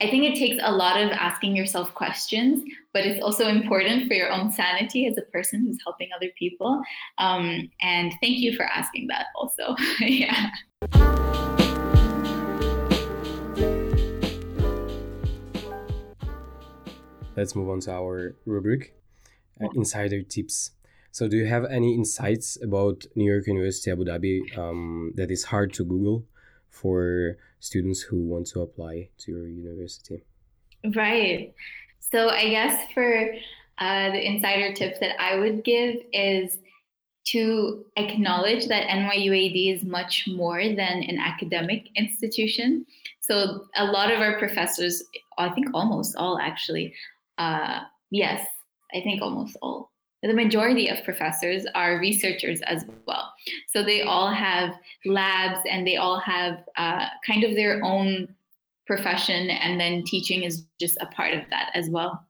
I think it takes a lot of asking yourself questions, but it's also important for your own sanity as a person who's helping other people. Um, and thank you for asking that also. [laughs] yeah. let's move on to our rubric uh, insider tips so do you have any insights about new york university abu dhabi um, that is hard to google for students who want to apply to your university right so i guess for uh, the insider tip that i would give is to acknowledge that NYUAD is much more than an academic institution. So, a lot of our professors, I think almost all actually, uh, yes, I think almost all. The majority of professors are researchers as well. So they all have labs and they all have uh, kind of their own profession, and then teaching is just a part of that as well.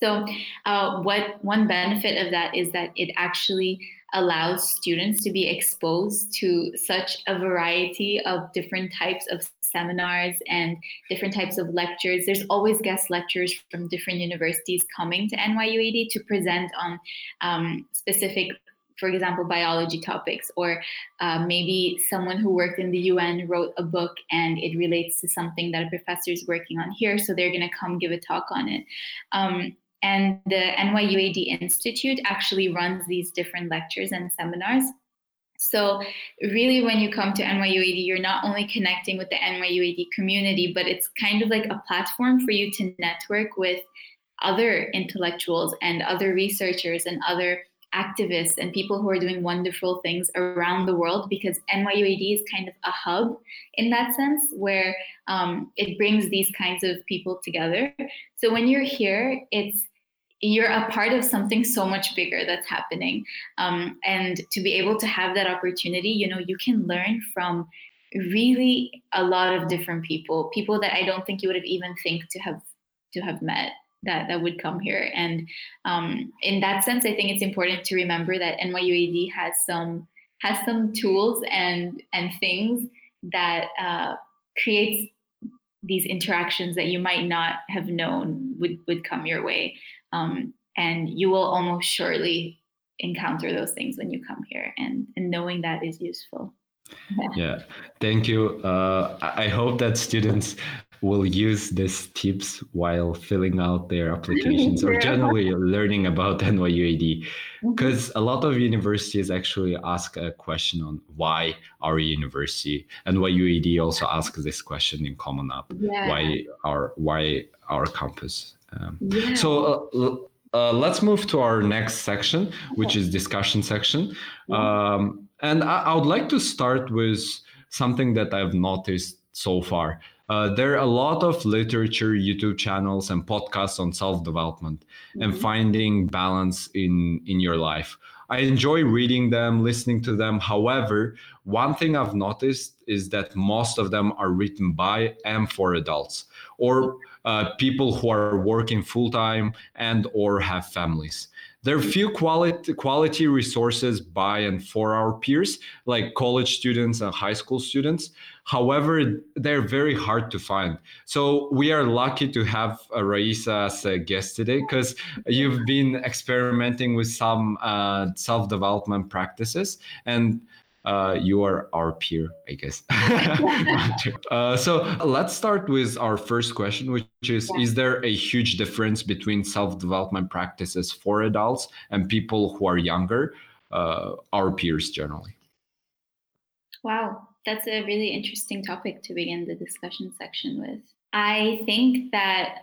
So, uh, what one benefit of that is that it actually allows students to be exposed to such a variety of different types of seminars and different types of lectures. There's always guest lectures from different universities coming to NYUAD to present on um, specific for example, biology topics, or uh, maybe someone who worked in the UN wrote a book and it relates to something that a professor is working on here, so they're going to come give a talk on it. Um, and the NYUAD Institute actually runs these different lectures and seminars. So, really, when you come to NYUAD, you're not only connecting with the NYUAD community, but it's kind of like a platform for you to network with other intellectuals and other researchers and other activists and people who are doing wonderful things around the world because NYUAD is kind of a hub in that sense where um, it brings these kinds of people together. So when you're here, it's you're a part of something so much bigger that's happening um, and to be able to have that opportunity you know you can learn from really a lot of different people people that i don't think you would have even think to have to have met that that would come here. And um, in that sense i think it's important to remember that nyuad has some has some tools and and things that uh, creates these interactions that you might not have known would would come your way. Um, and you will almost surely encounter those things when you come here and, and knowing that is useful. Yeah, yeah. thank you. Uh, i hope that students will use these tips while filling out their applications or [laughs] generally learning about [laughs] NYUAD. Because mm-hmm. a lot of universities actually ask a question on why our university, and why NYUAD also asks this question in Common App: yeah. why our why our campus um, yeah. So uh, uh, let's move to our next section, which is discussion section. Um, and I, I, would like to start with something that I've noticed so far. Uh, there are a lot of literature, YouTube channels, and podcasts on self-development mm-hmm. and finding balance in in your life. I enjoy reading them, listening to them. However, one thing I've noticed is that most of them are written by and for adults or uh, people who are working full time and or have families. There are few quality quality resources by and for our peers, like college students and high school students. However, they're very hard to find. So we are lucky to have uh, Raisa as a guest today because you've been experimenting with some uh, self development practices and uh, you are our peer, I guess. [laughs] uh, so let's start with our first question, which is. Is there a huge difference between self development practices for adults and people who are younger, uh, our peers generally? Wow, that's a really interesting topic to begin the discussion section with. I think that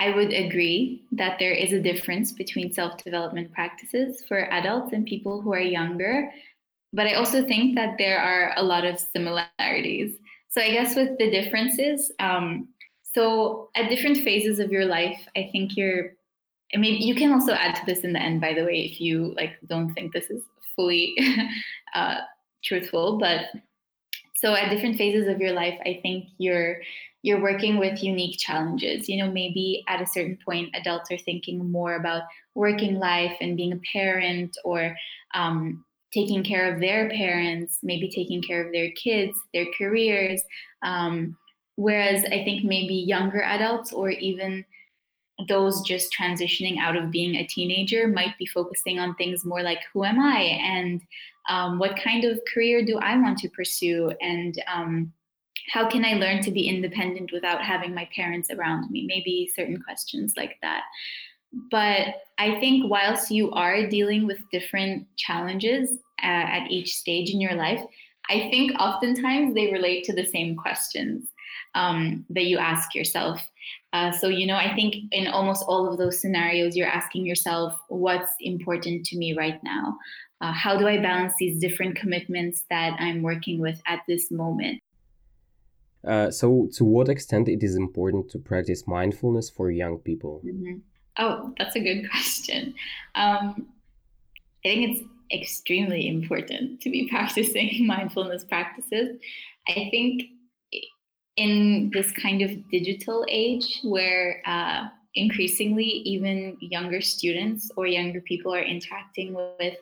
I would agree that there is a difference between self development practices for adults and people who are younger. But I also think that there are a lot of similarities. So I guess with the differences, um, so at different phases of your life, I think you're, I mean, you can also add to this in the end, by the way, if you like don't think this is fully [laughs] uh, truthful. But so at different phases of your life, I think you're you're working with unique challenges. You know, maybe at a certain point, adults are thinking more about working life and being a parent or um, taking care of their parents, maybe taking care of their kids, their careers. Um, whereas I think maybe younger adults or even those just transitioning out of being a teenager might be focusing on things more like who am I and um, what kind of career do I want to pursue and um, how can I learn to be independent without having my parents around me? Maybe certain questions like that. But I think whilst you are dealing with different challenges uh, at each stage in your life, I think oftentimes they relate to the same questions um, that you ask yourself. Uh, so, you know, I think in almost all of those scenarios, you're asking yourself, what's important to me right now? Uh, how do I balance these different commitments that I'm working with at this moment? Uh, so, to what extent it is important to practice mindfulness for young people? Mm-hmm. Oh, that's a good [laughs] question. Um, I think it's extremely important to be [laughs] practicing [laughs] mindfulness practices. I think in this kind of digital age where uh, increasingly even younger students or younger people are interacting with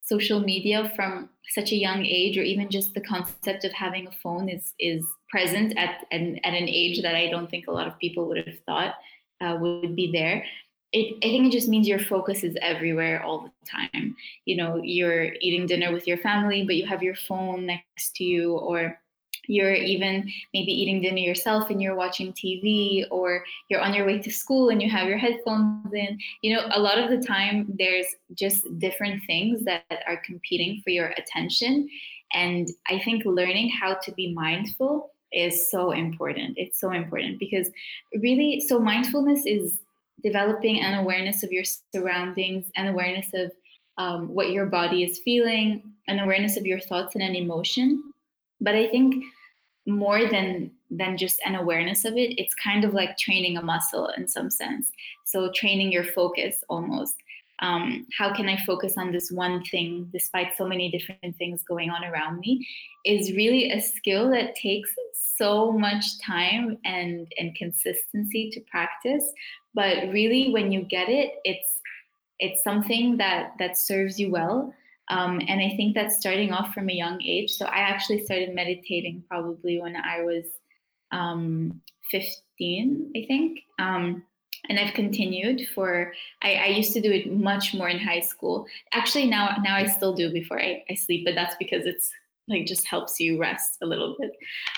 social media from such a young age or even just the concept of having a phone is is present at an, at an age that I don't think a lot of people would have thought uh, would be there. It, I think it just means your focus is everywhere all the time. You know, you're eating dinner with your family, but you have your phone next to you, or you're even maybe eating dinner yourself and you're watching TV or you're on your way to school and you have your headphones in. You know, a lot of the time there's just different things that are competing for your attention. And I think learning how to be mindful is so important. It's so important because really, so mindfulness is developing an awareness of your surroundings, an awareness of um, what your body is feeling, an awareness of your thoughts and an emotion but i think more than than just an awareness of it it's kind of like training a muscle in some sense. So training your focus almost. Um, how can i focus on this one thing despite so many different things going on around me is really a skill that takes so much time and and consistency to practice. But really when you get it it's it's something that that serves you well um, and I think that's starting off from a young age. So I actually started meditating probably when I was um, 15, I think. Um, and I've continued for, I, I, used to do it much more in high school. Actually, now, now I still do before I, I sleep, but that's because it's like just helps you rest a little bit.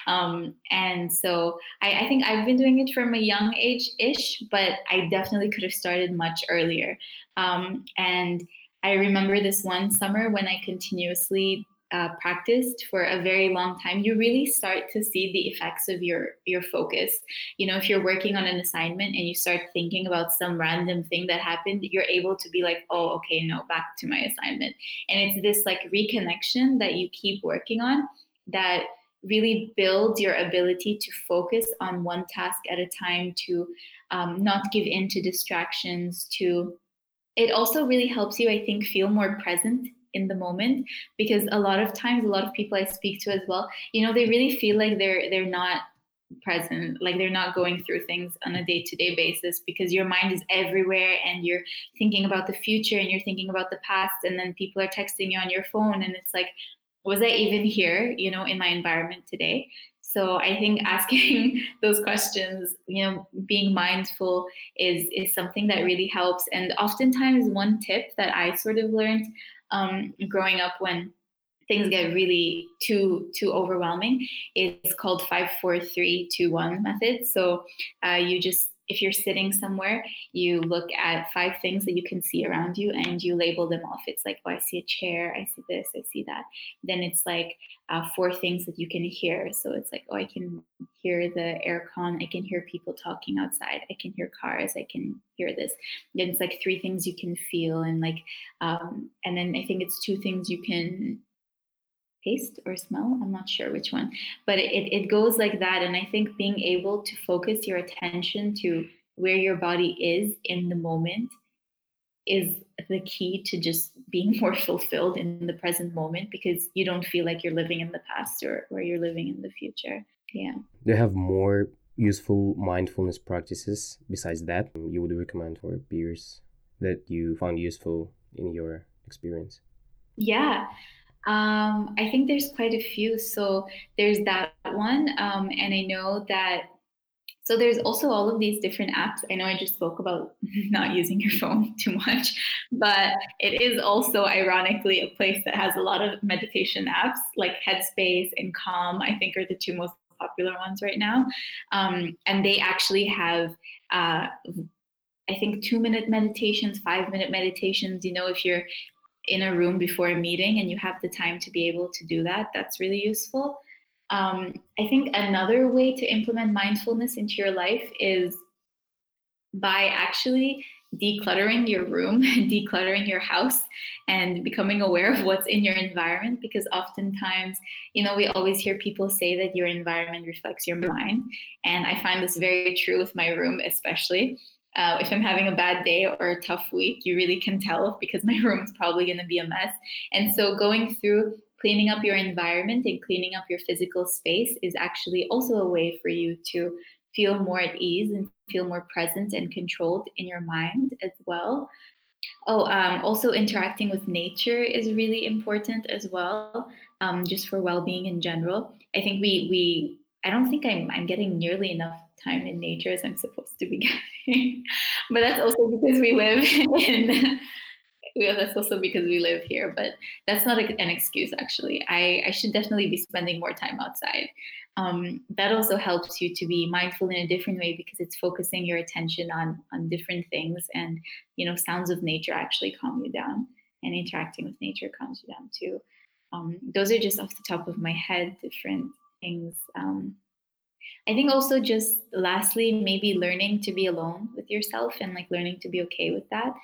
Um, and so I, I, think I've been doing it from a young age ish, but I definitely could have started much earlier. Um, and I remember this one summer when I continuously uh, practiced for a very long time, you really start to see the effects of your your focus. You know, if you're working on an assignment and you start thinking about some random thing that happened, you're able to be like, oh, okay, no, back to my assignment. And it's this like reconnection that you keep working on that really builds your ability to focus on one task at a time, to um, not give in to distractions, to it also really helps you, I think, feel more present in the moment because a lot of times a lot of people I speak to as well, you know, they really feel like they're they're not present like they're not going through things on a day-to-day basis because your mind is everywhere and you're thinking about the future and you're thinking about the past and then people are texting you on your phone and it's like was i even here you know in my environment today so I think asking [laughs] those questions, you know, being mindful is is something that really helps. And oftentimes, one tip that I sort of learned um, growing up when things get really too too overwhelming is called five four three two one method. So uh, you just if you're sitting somewhere, you look at five things that you can see around you and you label them off. It's like, oh, I see a chair, I see this, I see that. Then it's like, uh, four things that you can hear. So it's like, oh, I can hear the aircon, I can hear people talking outside, I can hear cars, I can hear this. Then it's like three things you can feel, and like, um, and then I think it's two things you can taste or smell. I'm not sure which one, but it, it goes like that. And I think being able to focus your attention to where your body is in the moment is the key to just being [laughs] more fulfilled in the present moment because you don't feel like you're living in the past or, or you're living in the future. Yeah. They have more useful mindfulness practices besides that you would recommend for peers that you found useful in your experience? Yeah. Um, I think there's quite a few. So there's that one. Um, and I know that so there's also all of these different apps. I know I just spoke about [laughs] not using your phone [laughs] too much, but it is also ironically a place that has a lot of meditation apps like Headspace and Calm, I think are the two most popular ones right now. Um, and they actually have, uh, I think, two minute meditations, five minute meditations. You know, if you're in a room before a meeting and you have the time to be able to do that, that's really useful. Um, I think another way to implement mindfulness into your life is by actually decluttering your room, [laughs] decluttering your house, and becoming aware of what's in your environment. Because oftentimes, you know, we always hear people say that your environment reflects your mind. And I find this very true with my room, especially. Uh, if I'm having a bad day or a tough week, you really can tell because my [laughs] room is probably going to be a mess. And so, going through cleaning up your environment and cleaning up your physical space is actually also a way for you to feel more at ease and feel more present and controlled in your mind as well. Oh, um, also interacting with nature is really important as well, um, just for well-being in general. I think we we I don't think I'm I'm getting nearly enough time in nature as I'm supposed to be [laughs] getting, but that's also because we live in [laughs] yeah, that's also because we live here, but that's not an excuse actually. I, I should definitely be spending more time outside. Um, that also helps you to be mindful in a different way because it's focusing your attention on on different things and you know sounds of nature actually calm you down and interacting with nature calms you down too. Um, those are just off the top of my head different things. Um, I think also just lastly, maybe learning to be alone with yourself and like learning to be okay with that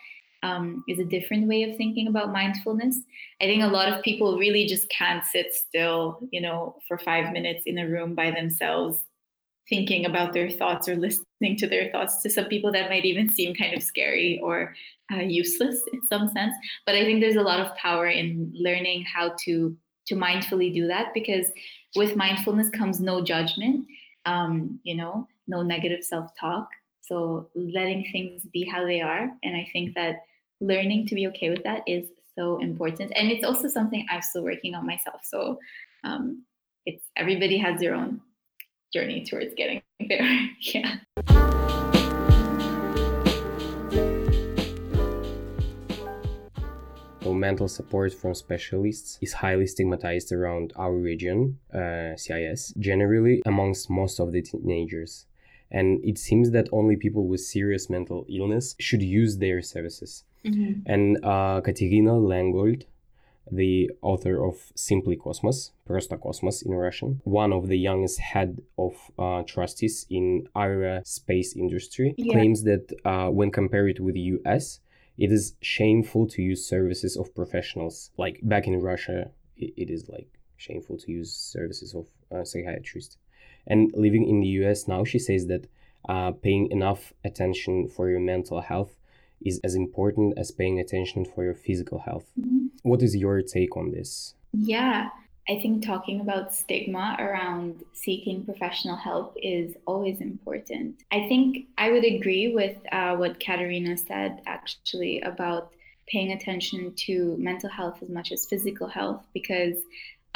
um, is a different way of thinking about mindfulness. I think a lot of people really just can't sit still, you know, for five minutes in a room by themselves, thinking about their thoughts or listening to their thoughts. To some people, that might even seem kind of scary or uh, useless in some sense. But I think there's a lot of power in learning how to to mindfully do that because with mindfulness comes no judgment, um, you know, no negative self talk. So letting things be how they are, and I think that learning to be okay with that is so important. And it's also something i'm still working on myself. So um, it's everybody has their own journey towards getting [laughs] there. Yeah mental support from specialists is highly stigmatized around our region, uh, CIS, generally amongst most of the teenagers. And it seems that only people with serious mental illness should use their services. Mm-hmm. And uh, Katerina Lengold, the author of Simply Cosmos, Prosta Cosmos in Russian, one of the youngest head of uh, trustees in aerospace industry, yeah. claims that uh, when compared with the US, it is shameful to use services of professionals. Like back in Russia, it, it is like shameful to use services of uh, psychiatrists. And living in the US now, she says that uh, paying enough attention for your mental health is as important as paying attention for your physical health. Mm-hmm. What is your take on this? Yeah, I think talking about stigma around seeking professional help is always important. I think I would agree with uh, what Katerina said actually about paying attention to mental health as much as physical health because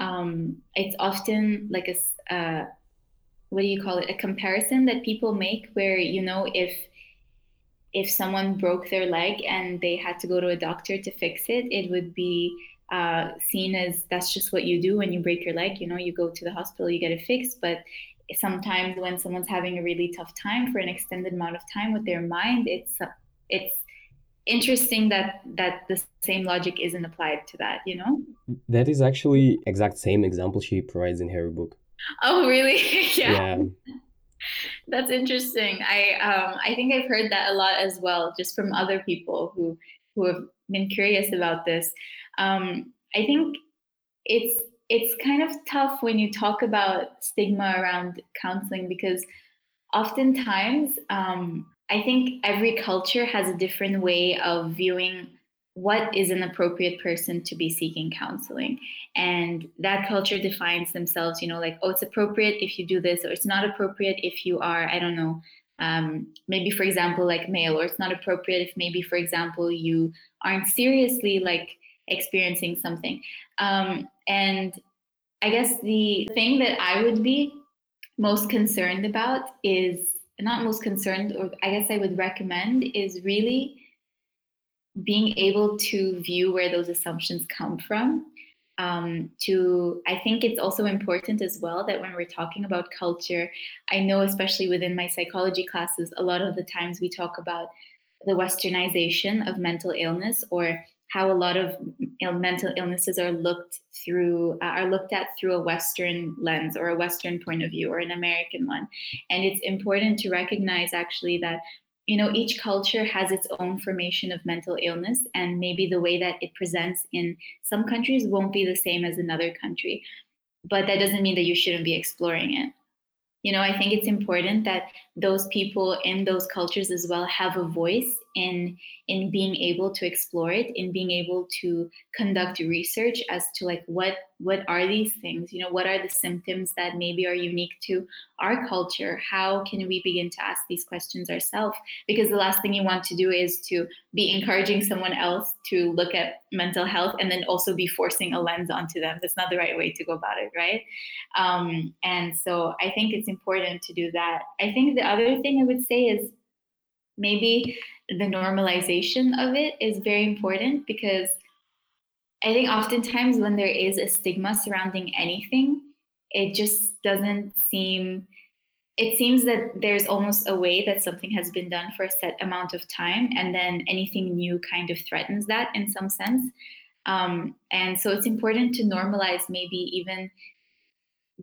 um, it's often like a uh, what do you call it a comparison that people make where you know if if someone broke their leg and they had to go to a doctor to fix it, it would be uh, seen as that's just what you do when you break your leg. You know, you go to the hospital, you get it fixed. But sometimes when someone's having a really tough time for an extended amount of time with their mind, it's it's interesting that that the same logic isn't applied to that you know that is actually exact same example she provides in her book oh really [laughs] yeah. yeah [laughs] that's interesting i um i think i've heard that a lot as well just from other people who who have been curious about this um i think it's it's kind of tough when you talk about stigma around counseling because oftentimes um I think every culture has a different way of viewing what is an appropriate person to be seeking counseling. And that culture defines themselves, you know, like, oh, it's appropriate if you do this, or it's not appropriate if you are, I don't know, um, maybe, for example, like male, or it's not appropriate if maybe, for example, you aren't seriously like experiencing something. Um, and I guess the thing that I would be most concerned about is not most concerned, or I guess I would recommend, is really being able to view where those assumptions come from. Um, to I think it's also important as well that when we're talking about culture, I know especially within my psychology classes, a lot of the times we talk about the westernization of mental illness or how a lot of mental illnesses are looked through uh, are looked at through a western lens or a western point of view or an american one. And it's important to recognize actually that you know each culture has its own formation of mental illness and maybe the way that it presents in some countries won't be the same as another country. But that doesn't mean that you shouldn't be exploring it. You know i think it's important that those people in those cultures as well have a voice in in being able to explore it in being able to conduct research as to like what what are these things? You know what are the symptoms that maybe are unique to our culture? How can we begin to ask these questions ourselves? Because the last thing you want to do is to be encouraging someone else to look at mental health and then also be forcing a lens onto them. That's not the right way to go about it right? Um, and so i think it's important to do that. I think the other thing i would say is maybe the normalization of it is very important because I think oftentimes when there is a stigma surrounding anything, it just doesn't seem it seems that there's almost a way that something has been done for a set amount of time and then anything new kind of threatens that in some sense. Um, and so it's important to normalize maybe even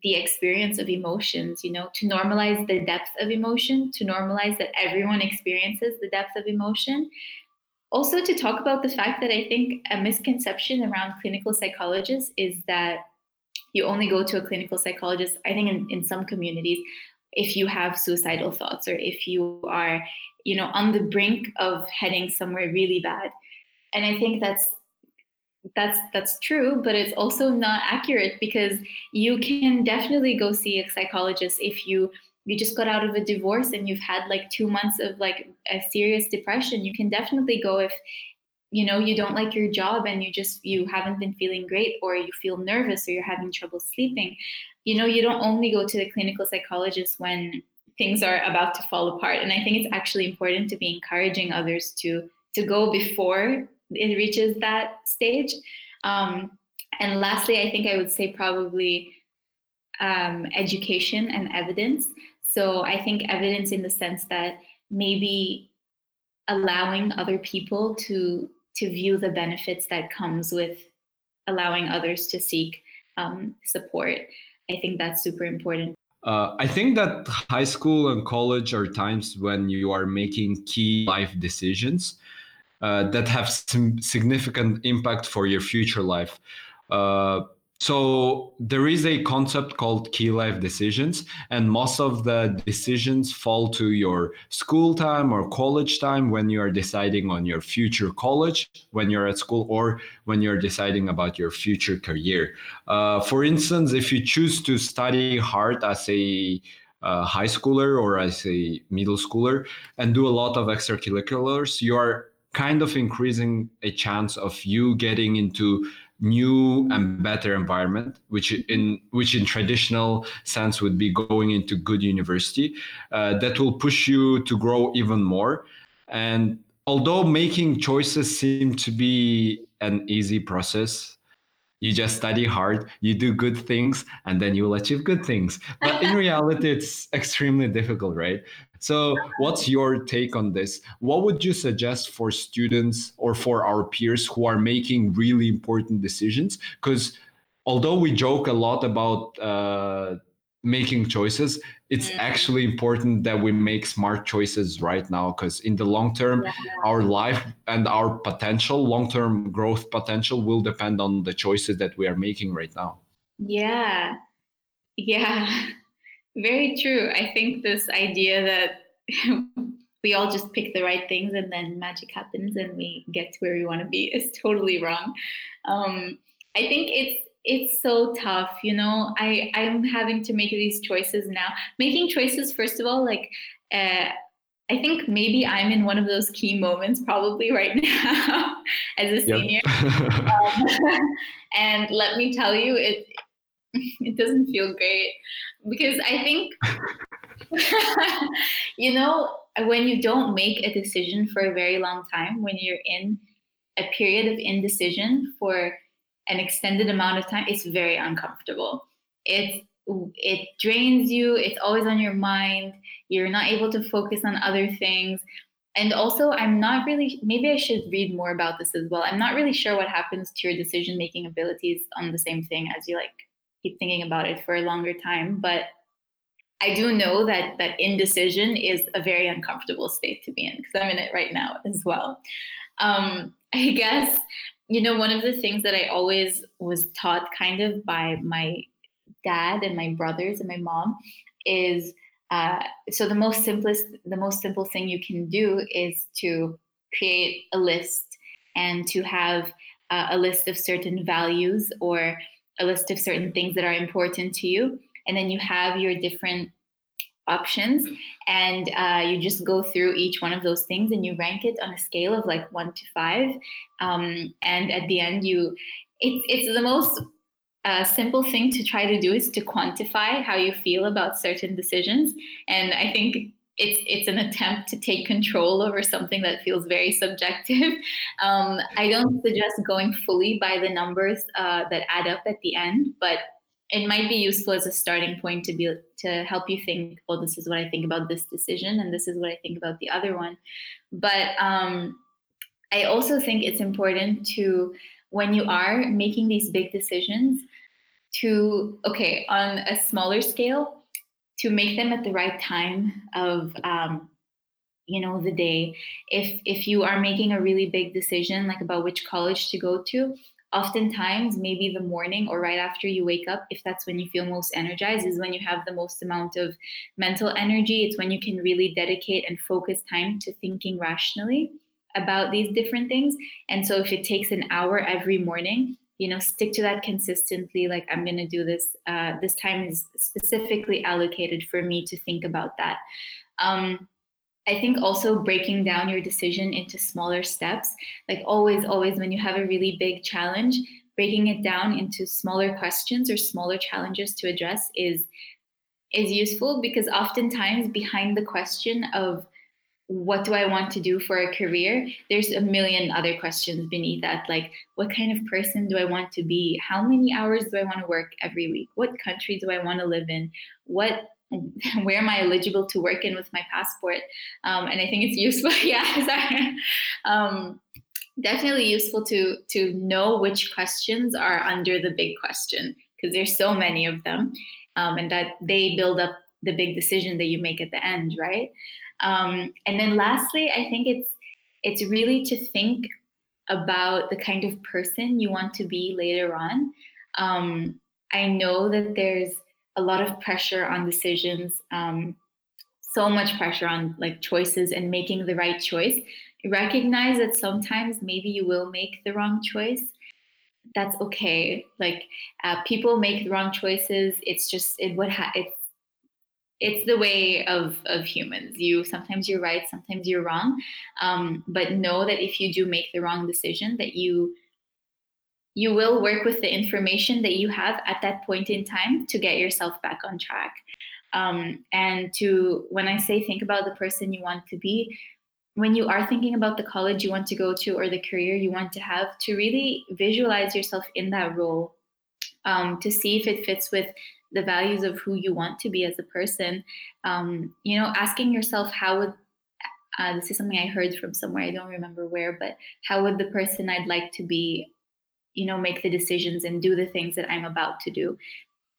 the experience of emotions, you know, to normalize the depth of emotion, to normalize that everyone experiences the depth of emotion. Also, to talk about the fact that I think a misconception around clinical psychologists is that you only go to a clinical psychologist, I think in, in some communities, if you have suicidal thoughts or if you are, you know, on the brink of heading somewhere really bad. And I think that's that's that's true but it's also not accurate because you can definitely go see a psychologist if you you just got out of a divorce and you've had like 2 months of like a serious depression. You can definitely go if you know you don't like your job and you just you haven't been feeling great or you feel nervous or you're having trouble sleeping. You know you don't only go to the clinical psychologist when things are about to fall apart and i think it's actually important to be encouraging others to to go before it reaches that stage. Um, and lastly, I think I would say probably um, education and evidence. So I think evidence in the sense that maybe allowing other people to to view the benefits that comes with allowing others to seek um, support. I think that's super important. Uh, I think that high school and college are times when you are making key life decisions uh, that have some significant impact for your future life. Uh, so there is a concept called key life decisions, and most of the decisions fall to your school time or college time when you are deciding on your future college, when you're at school, or when you're deciding about your future career. Uh, for instance, if you choose to study hard as a uh, high schooler or as a middle schooler and do a lot of extracurriculars, you are kind of increasing a chance of you getting into new and better environment which in which in traditional sense would be going into good university uh, that will push you to grow even more and although making choices seem to be an easy process you just study hard, you do good things, and then you will achieve good things. But in [laughs] reality, it's extremely difficult, right? So, what's your take on this? What would you suggest for students or for our peers who are making really important decisions? Because although we joke a lot about uh, making choices it's mm. actually important that we make smart choices right now because in the long term yeah. our life and our potential long term growth potential will depend on the choices that we are making right now yeah yeah [laughs] very true. I think this idea that [laughs] we all just pick the right things and then magic happens and we get to where we want to be is [laughs] totally wrong. Um, i think it's it's so tough you know? I i'm having to make these choices now. Making choices first of all like uh, i think maybe i'm in one of those key moments probably right [laughs] now as a senior. Yep. um, and let me tell you it [laughs] it doesn't feel great because i think [laughs] you know when you don't make a decision for a very long time when you're in a period of indecision for an extended amount of time, it's very uncomfortable. It's it drains you. It's always on your mind. You're not able to focus on other things. And also, I'm not really, maybe I should read more about this as well. I'm not really sure what happens to your decision making abilities on the same thing as you like keep thinking about it for a longer time. But I do know that that indecision is a very uncomfortable state to be in because I'm in it right now as well. Um, [laughs] I guess you know, one of the things that I always was taught kind of by my dad and my brothers and my mom is uh, so the most simplest, the most simple thing you can do is to create a list and to have uh, a list of certain values or a list of certain things that are important to you. And then you have your different options and uh, you just go through each one of those things and you rank it on a scale of like one to five um, and at the end you it's it's the most uh, simple thing to try to do is to quantify how you feel about certain decisions and i think it's it's an attempt to take control over something that feels very subjective. [laughs] Um, I don't suggest going fully by the numbers uh, that add up at the end, but it might be useful as a starting point to be to help you think well this is what i think about this decision and this is what i think about the other one but um, i also think it's important to when you are making these big decisions to okay on a smaller scale to make them at the right time of um, you know the day. If if you are making a really big decision like about which college to go to oftentimes maybe the morning or right after you wake up if that's when you feel most energized is when you have the most amount of mental energy. It's when you can really dedicate and focus time to thinking rationally about these different things. And so if it takes an hour every morning you know stick to that consistently like i'm going to do this uh, this time is specifically allocated for me to think about that. Um, I think also breaking down your decision into smaller steps, like always, always when you have a really big challenge, breaking it down into smaller questions or smaller challenges to address is is useful because oftentimes behind the question of what do I want to do for a career? There's a million other questions beneath that, like what kind of person do I want to be? How many hours do I want to work every week? What country do I want to live in? What [laughs] where am I eligible to work in with my passport? Um, and I think it's useful. [laughs] yeah. [laughs] Um, definitely useful to to know which questions are under the big question because there's so many of them, um, and that they build up the big decision that you make at the end, right? Um, and then lastly, I think it's it's really to think about the kind of person you want to be later on. Um, I know that there's a lot of pressure on decisions, um, so much pressure on like choices and making the right choice. Recognize that sometimes maybe you will make the wrong choice. That's okay. Like uh, people make the wrong choices. It's just it would ha- it's it's the way of of humans. You sometimes you're right, sometimes you're wrong. Um, but know that if you do make the wrong decision, that you you will work with the information that you have at that point in time to get yourself back on track. Um, and to, when I say think about the person you want to be, when you are thinking about the college you want to go to or the career you want to have, to really visualize yourself in that role, um, to see if it fits with the values of who you want to be as a person. Um, you know, asking yourself how would uh, this is something I heard from somewhere I don't remember where, but how would the person I'd like to be, you know, make the decisions and do the things that I'm about to do?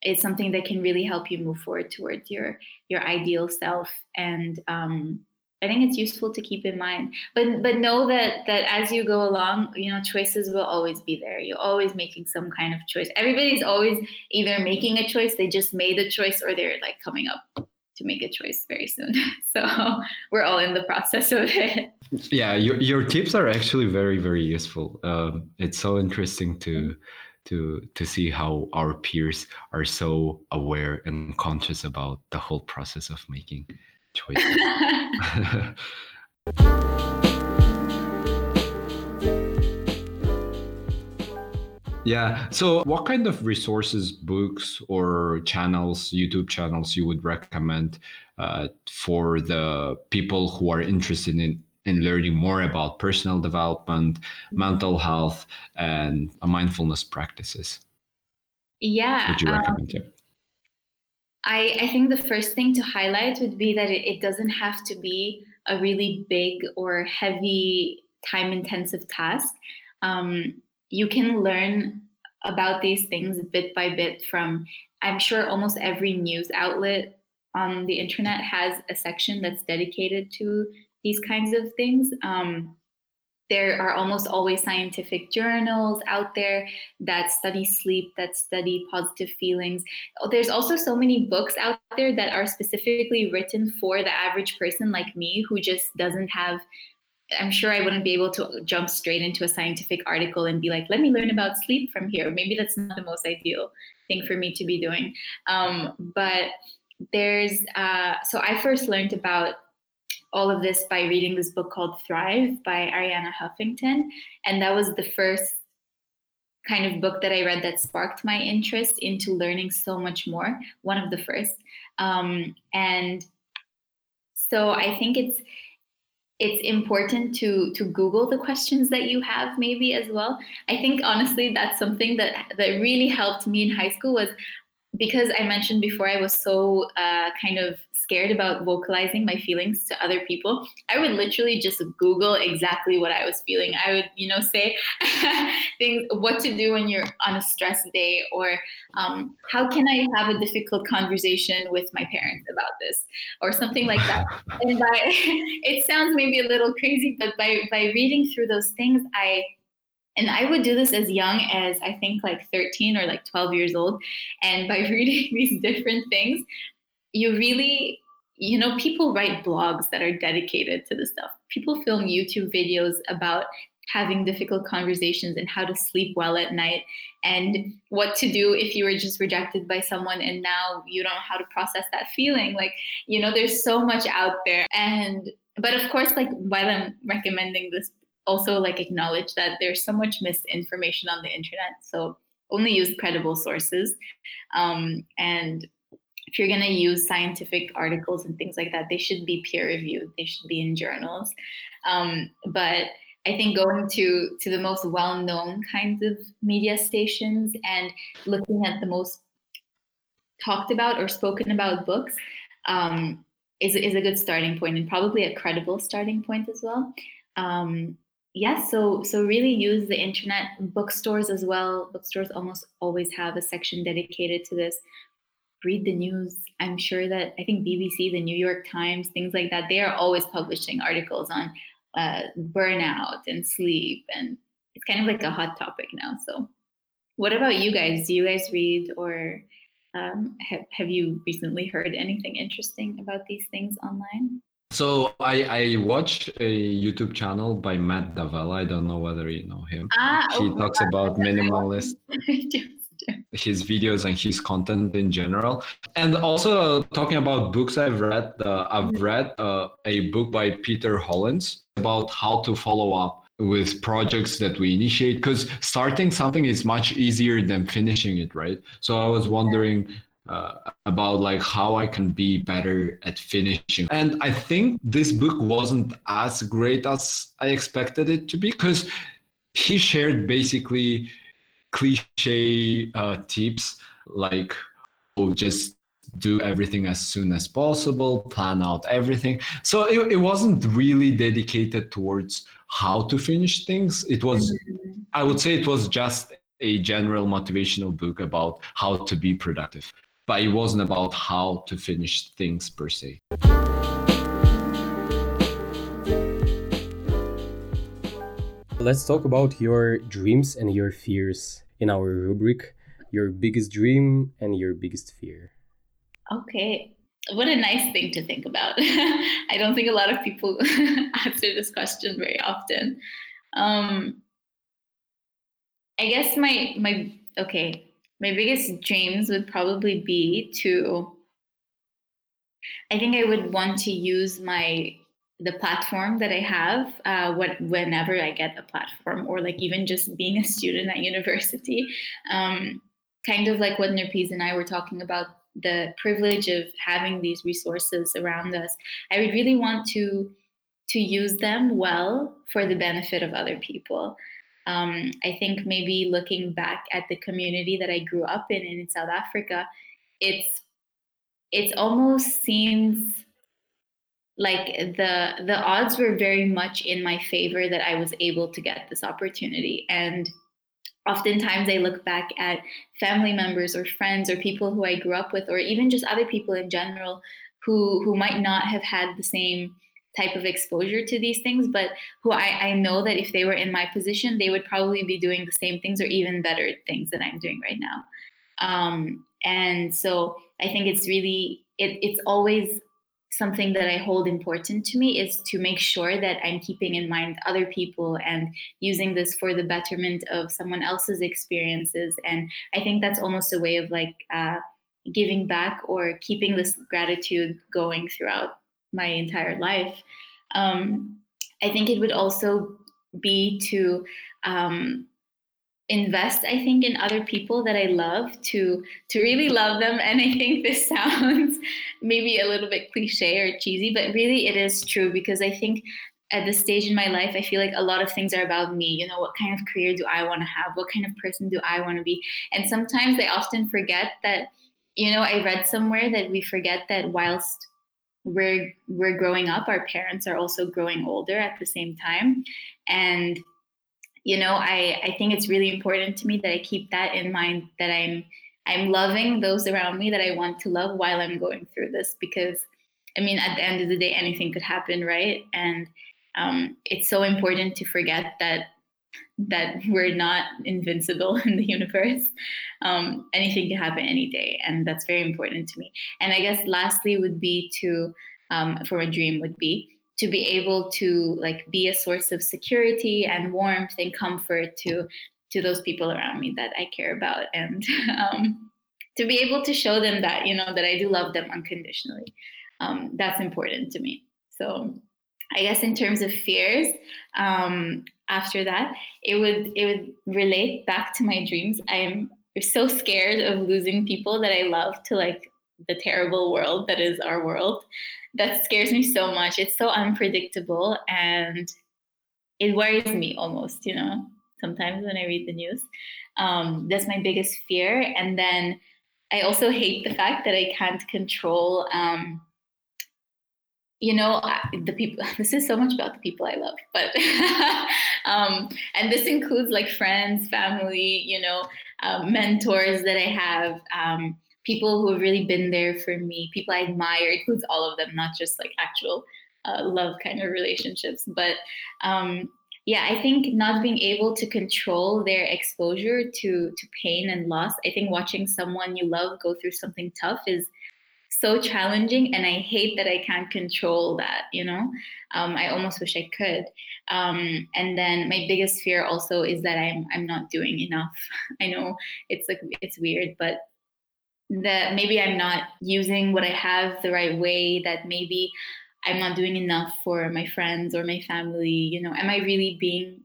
It's something that can really help you move forward towards your your ideal self and um, I think it's useful to keep in mind. But but know that that as you go along, you know, choices will always be there. You're always making some kind of choice. Everybody's always either making a choice, they just made a choice, or they're like coming up to make a choice very soon. [laughs] So we're all in the process of it. Yeah, your your tips are actually very very useful. Um, it's so interesting to to to see how our peers are so aware and conscious about the whole process of making choices. [laughs] yeah. So, what kind of resources, books, or channels, YouTube channels, you would recommend uh, for the people who are interested in in learning more about personal development, mental health, and mindfulness practices? Yeah. Would you recommend? Um, I, I think the first thing to highlight would be that it, it doesn't have to be a really big or heavy time intensive task. Um, you can learn about these things bit by bit from, I'm sure almost every news outlet on the internet has a section that's dedicated to these kinds of things. Um, there are almost always scientific journals out there that study sleep, that study positive feelings. There's also so many books out there that are specifically written for the average person like me who just doesn't have. I'm sure I wouldn't be able to jump straight into a scientific article and be like, let me learn about sleep from here. Maybe that's not the most ideal thing for me to be doing. Um, but there's, uh, so I first learned about all of this by reading this book called Thrive by Arianna Huffington. And that was the first kind of book that I read that sparked my interest into learning so much more, one of the first. Um, and so I think it's it's important to to google the questions that you have maybe as well i think honestly that's something that that really helped me in high school was because i mentioned before i was so uh, kind of scared about vocalizing my feelings to other people, I would literally just Google exactly what I was feeling. I would, you know, say [laughs] things, what to do when you're on a stress day, or um, how can I have a difficult conversation with my parents about this, or something like that. [laughs] and by, [laughs] it sounds maybe a little crazy, but by by reading through those things, I and I would do this as young as I think like 13 or like 12 years old. And by [laughs] reading these different things, you really you know people write blogs that are dedicated to this stuff. People film youtube videos about having difficult conversations and how to sleep well at night and what to do if you were just rejected by someone and now you don't know how to process that feeling. Like you know there's so much out there. And but of course like while i'm recommending this also like acknowledge that there's so much misinformation on the internet so only use credible sources um, and if you're going to use scientific articles and things like that, they should be peer reviewed. They should be in journals. Um, but I think going to to the most well-known kinds of media stations and looking at the most talked about or spoken about books um, is is a good starting point and probably a credible starting point as well. Um, yes, so so really use the internet bookstores as well. Bookstores almost always have a section dedicated to this read the news. I'm sure that I think BBC, the New York Times, things like that, they are always publishing articles on uh, burnout and sleep. And it's kind of like a hot topic now. So, what about you guys? Do you guys read or um, have, have you recently heard anything interesting about these things online? So I, I watched a YouTube channel by Matt D'Avella. I don't know whether you know him. Ah, he oh, talks about minimalist. [laughs] his videos and his content in general. And also talking about books I've read, uh, I've read uh, a book by Peter Hollins about how to follow up with projects that we initiate because starting something is much easier than finishing it, right? So I was wondering uh, about like how I can be better at finishing. And I think this book wasn't as great as I expected it to be because he shared basically cliche uh, tips like oh just do everything as soon as possible plan out everything. So it, it wasn't really dedicated towards how to finish things. It was i would say it was just a general motivational book about how to be productive but it wasn't about how to finish things per se. Let's talk about your dreams and your fears in our rubric your biggest dream and your biggest fear. Okay. What a nice thing to think about. [laughs] I don't think a lot of people [laughs] answer this question very often. Um, I guess my my okay, my biggest dreams would probably be to i think i would want to use my the platform that i have uh, what whenever i get a platform or like even just being a student at university. Um, kind of like what Nurpis and i were talking about the privilege of having these resources around us. I would really want to to use them well for the benefit of other people um, I think maybe looking back at the community that I grew up in in South Africa, it's it almost seems like the the odds were very much in my favor that I was able to get this opportunity. And oftentimes I look back at family members or friends or people who I grew up with or even just other people in general who who might not have had the same type of exposure to these things, but who I, I know that if they were in my position, they would probably be doing the same things or even better things that I'm doing right now. Um, and so I think it's really, it, it's always something that I hold important to me is to make sure that I'm keeping in mind other people and using this for the betterment of someone else's experiences. And I think that's almost a way of like uh, giving back or keeping this gratitude going throughout my entire life. Um, I think it would also be to um, invest i think in other people that i love to to really love them. And i think this [laughs] sounds maybe a little bit cliche or cheesy but really it is true because i think at this stage in my life i feel like a lot of things are about me. You know what kind of career do i want to have? What kind of person do i want to be? And sometimes i often forget that you know i read somewhere that we forget that whilst we're we're growing up our parents are also growing older at the same time. And you know i i think it's really important to me that i keep that in mind that i'm i'm loving those around me that i want to love while i'm going through this because i mean at the end of the day anything could happen right? And um, it's so important to forget that that we're not invincible [laughs] in the universe. Um, anything can happen any day, and that's very important to me. And I guess lastly would be to, um, for a dream would be to be able to like be a source of security and warmth and comfort to to those people around me that I care about, and [laughs] um, to be able to show them that you know that I do love them unconditionally. Um, that's important to me. So I guess in terms of fears, um, after that, it would it would relate back to my dreams. I'm so scared of losing people that I love to like the terrible world that is our world. That scares me so much. It's so unpredictable and it worries me almost, you know, sometimes when I read the news. Um, that's my biggest fear. And then I also hate the fact that I can't control um, you know the people [laughs] this is so much about the people i love but [laughs] um, and this includes like friends family you know uh, mentors that i have um, people who have really been there for me people i admire. Includes all of them not just like actual uh, love kind of relationships. But um, yeah i think not being able to control their exposure to to pain and loss i think watching someone you love go through something tough is so challenging and i hate that i can't control that you know? Um, i almost wish i could. Um, and then my biggest fear also is that i'm i'm not doing enough. [laughs] I know it's like it's weird but that maybe i'm not using what i have the right way that maybe i'm not doing enough for my friends or my family you know? Am i really being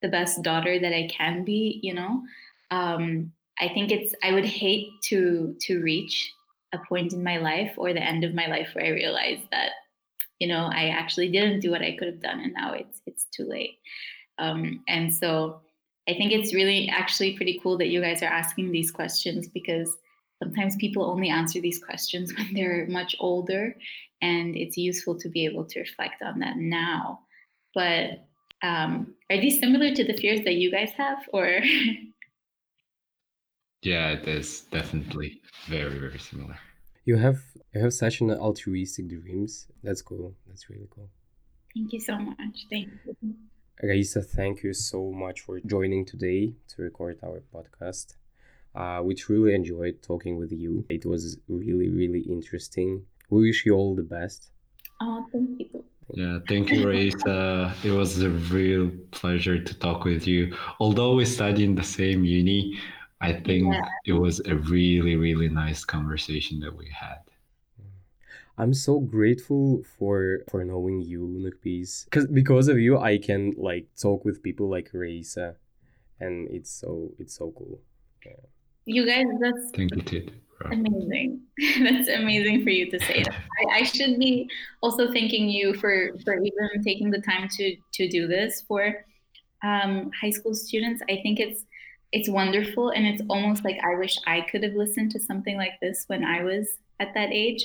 the best daughter that i can be you know? Um, I think it's I would hate to to reach a point in my life or the end of my life where I realize that you know I actually didn't do what I could have done and now it's it's too late. Um, and so I think it's really actually pretty cool that you guys are asking these questions because sometimes people only answer these questions [laughs] when they're much older and it's useful to be able to reflect on that now. But um, are these similar to the fears that you guys have or [laughs] Yeah, it is definitely very, very similar. You have you have such an altruistic dreams. That's cool. That's really cool. Thank you so much. Thank you. Raisa, thank you so much for joining today to record our podcast. Uh, we truly enjoyed talking with you. It was really, really interesting. We wish you all the best. Oh, thank you. Yeah, thank you, Raisa. it was a real pleasure to talk with you. Although we study in the same uni, I think yeah. it was a really, really nice conversation that we had. I'm so grateful for for knowing you, Nurpis. Cause because of you I can like talk with people like Raisa and it's so it's so cool. Yeah. You guys that's Thank you too. Amazing. [laughs] That's amazing for you to say that. [laughs] I, I, should be also thanking you for for even taking the time to to do this for um, high school students. I think it's it's wonderful and it's almost like I wish I could have listened to something like this when I was at that age.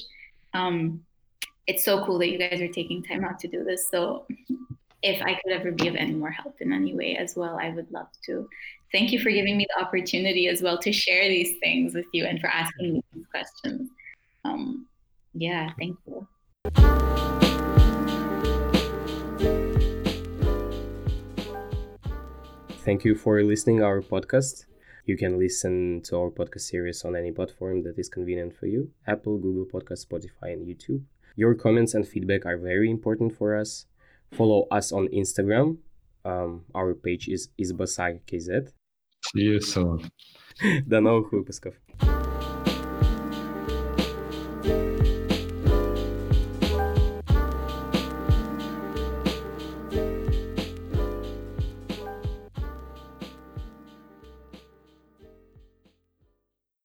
Um, it's so cool that you guys are taking time out to do this. So if I could ever be of any more help in any way as well, I would love to. Thank you for giving me the opportunity as well to share these things with you and for asking me these questions. Um, yeah, thank you. Thank you for listening our podcast. You can listen to our podcast series on any platform that is convenient for you Apple, Google Podcast, Spotify, and YouTube. Your comments and feedback are very important for us. Follow us on Instagram. Um, our page is isbasar.kz. See you soon. До новых выпусков.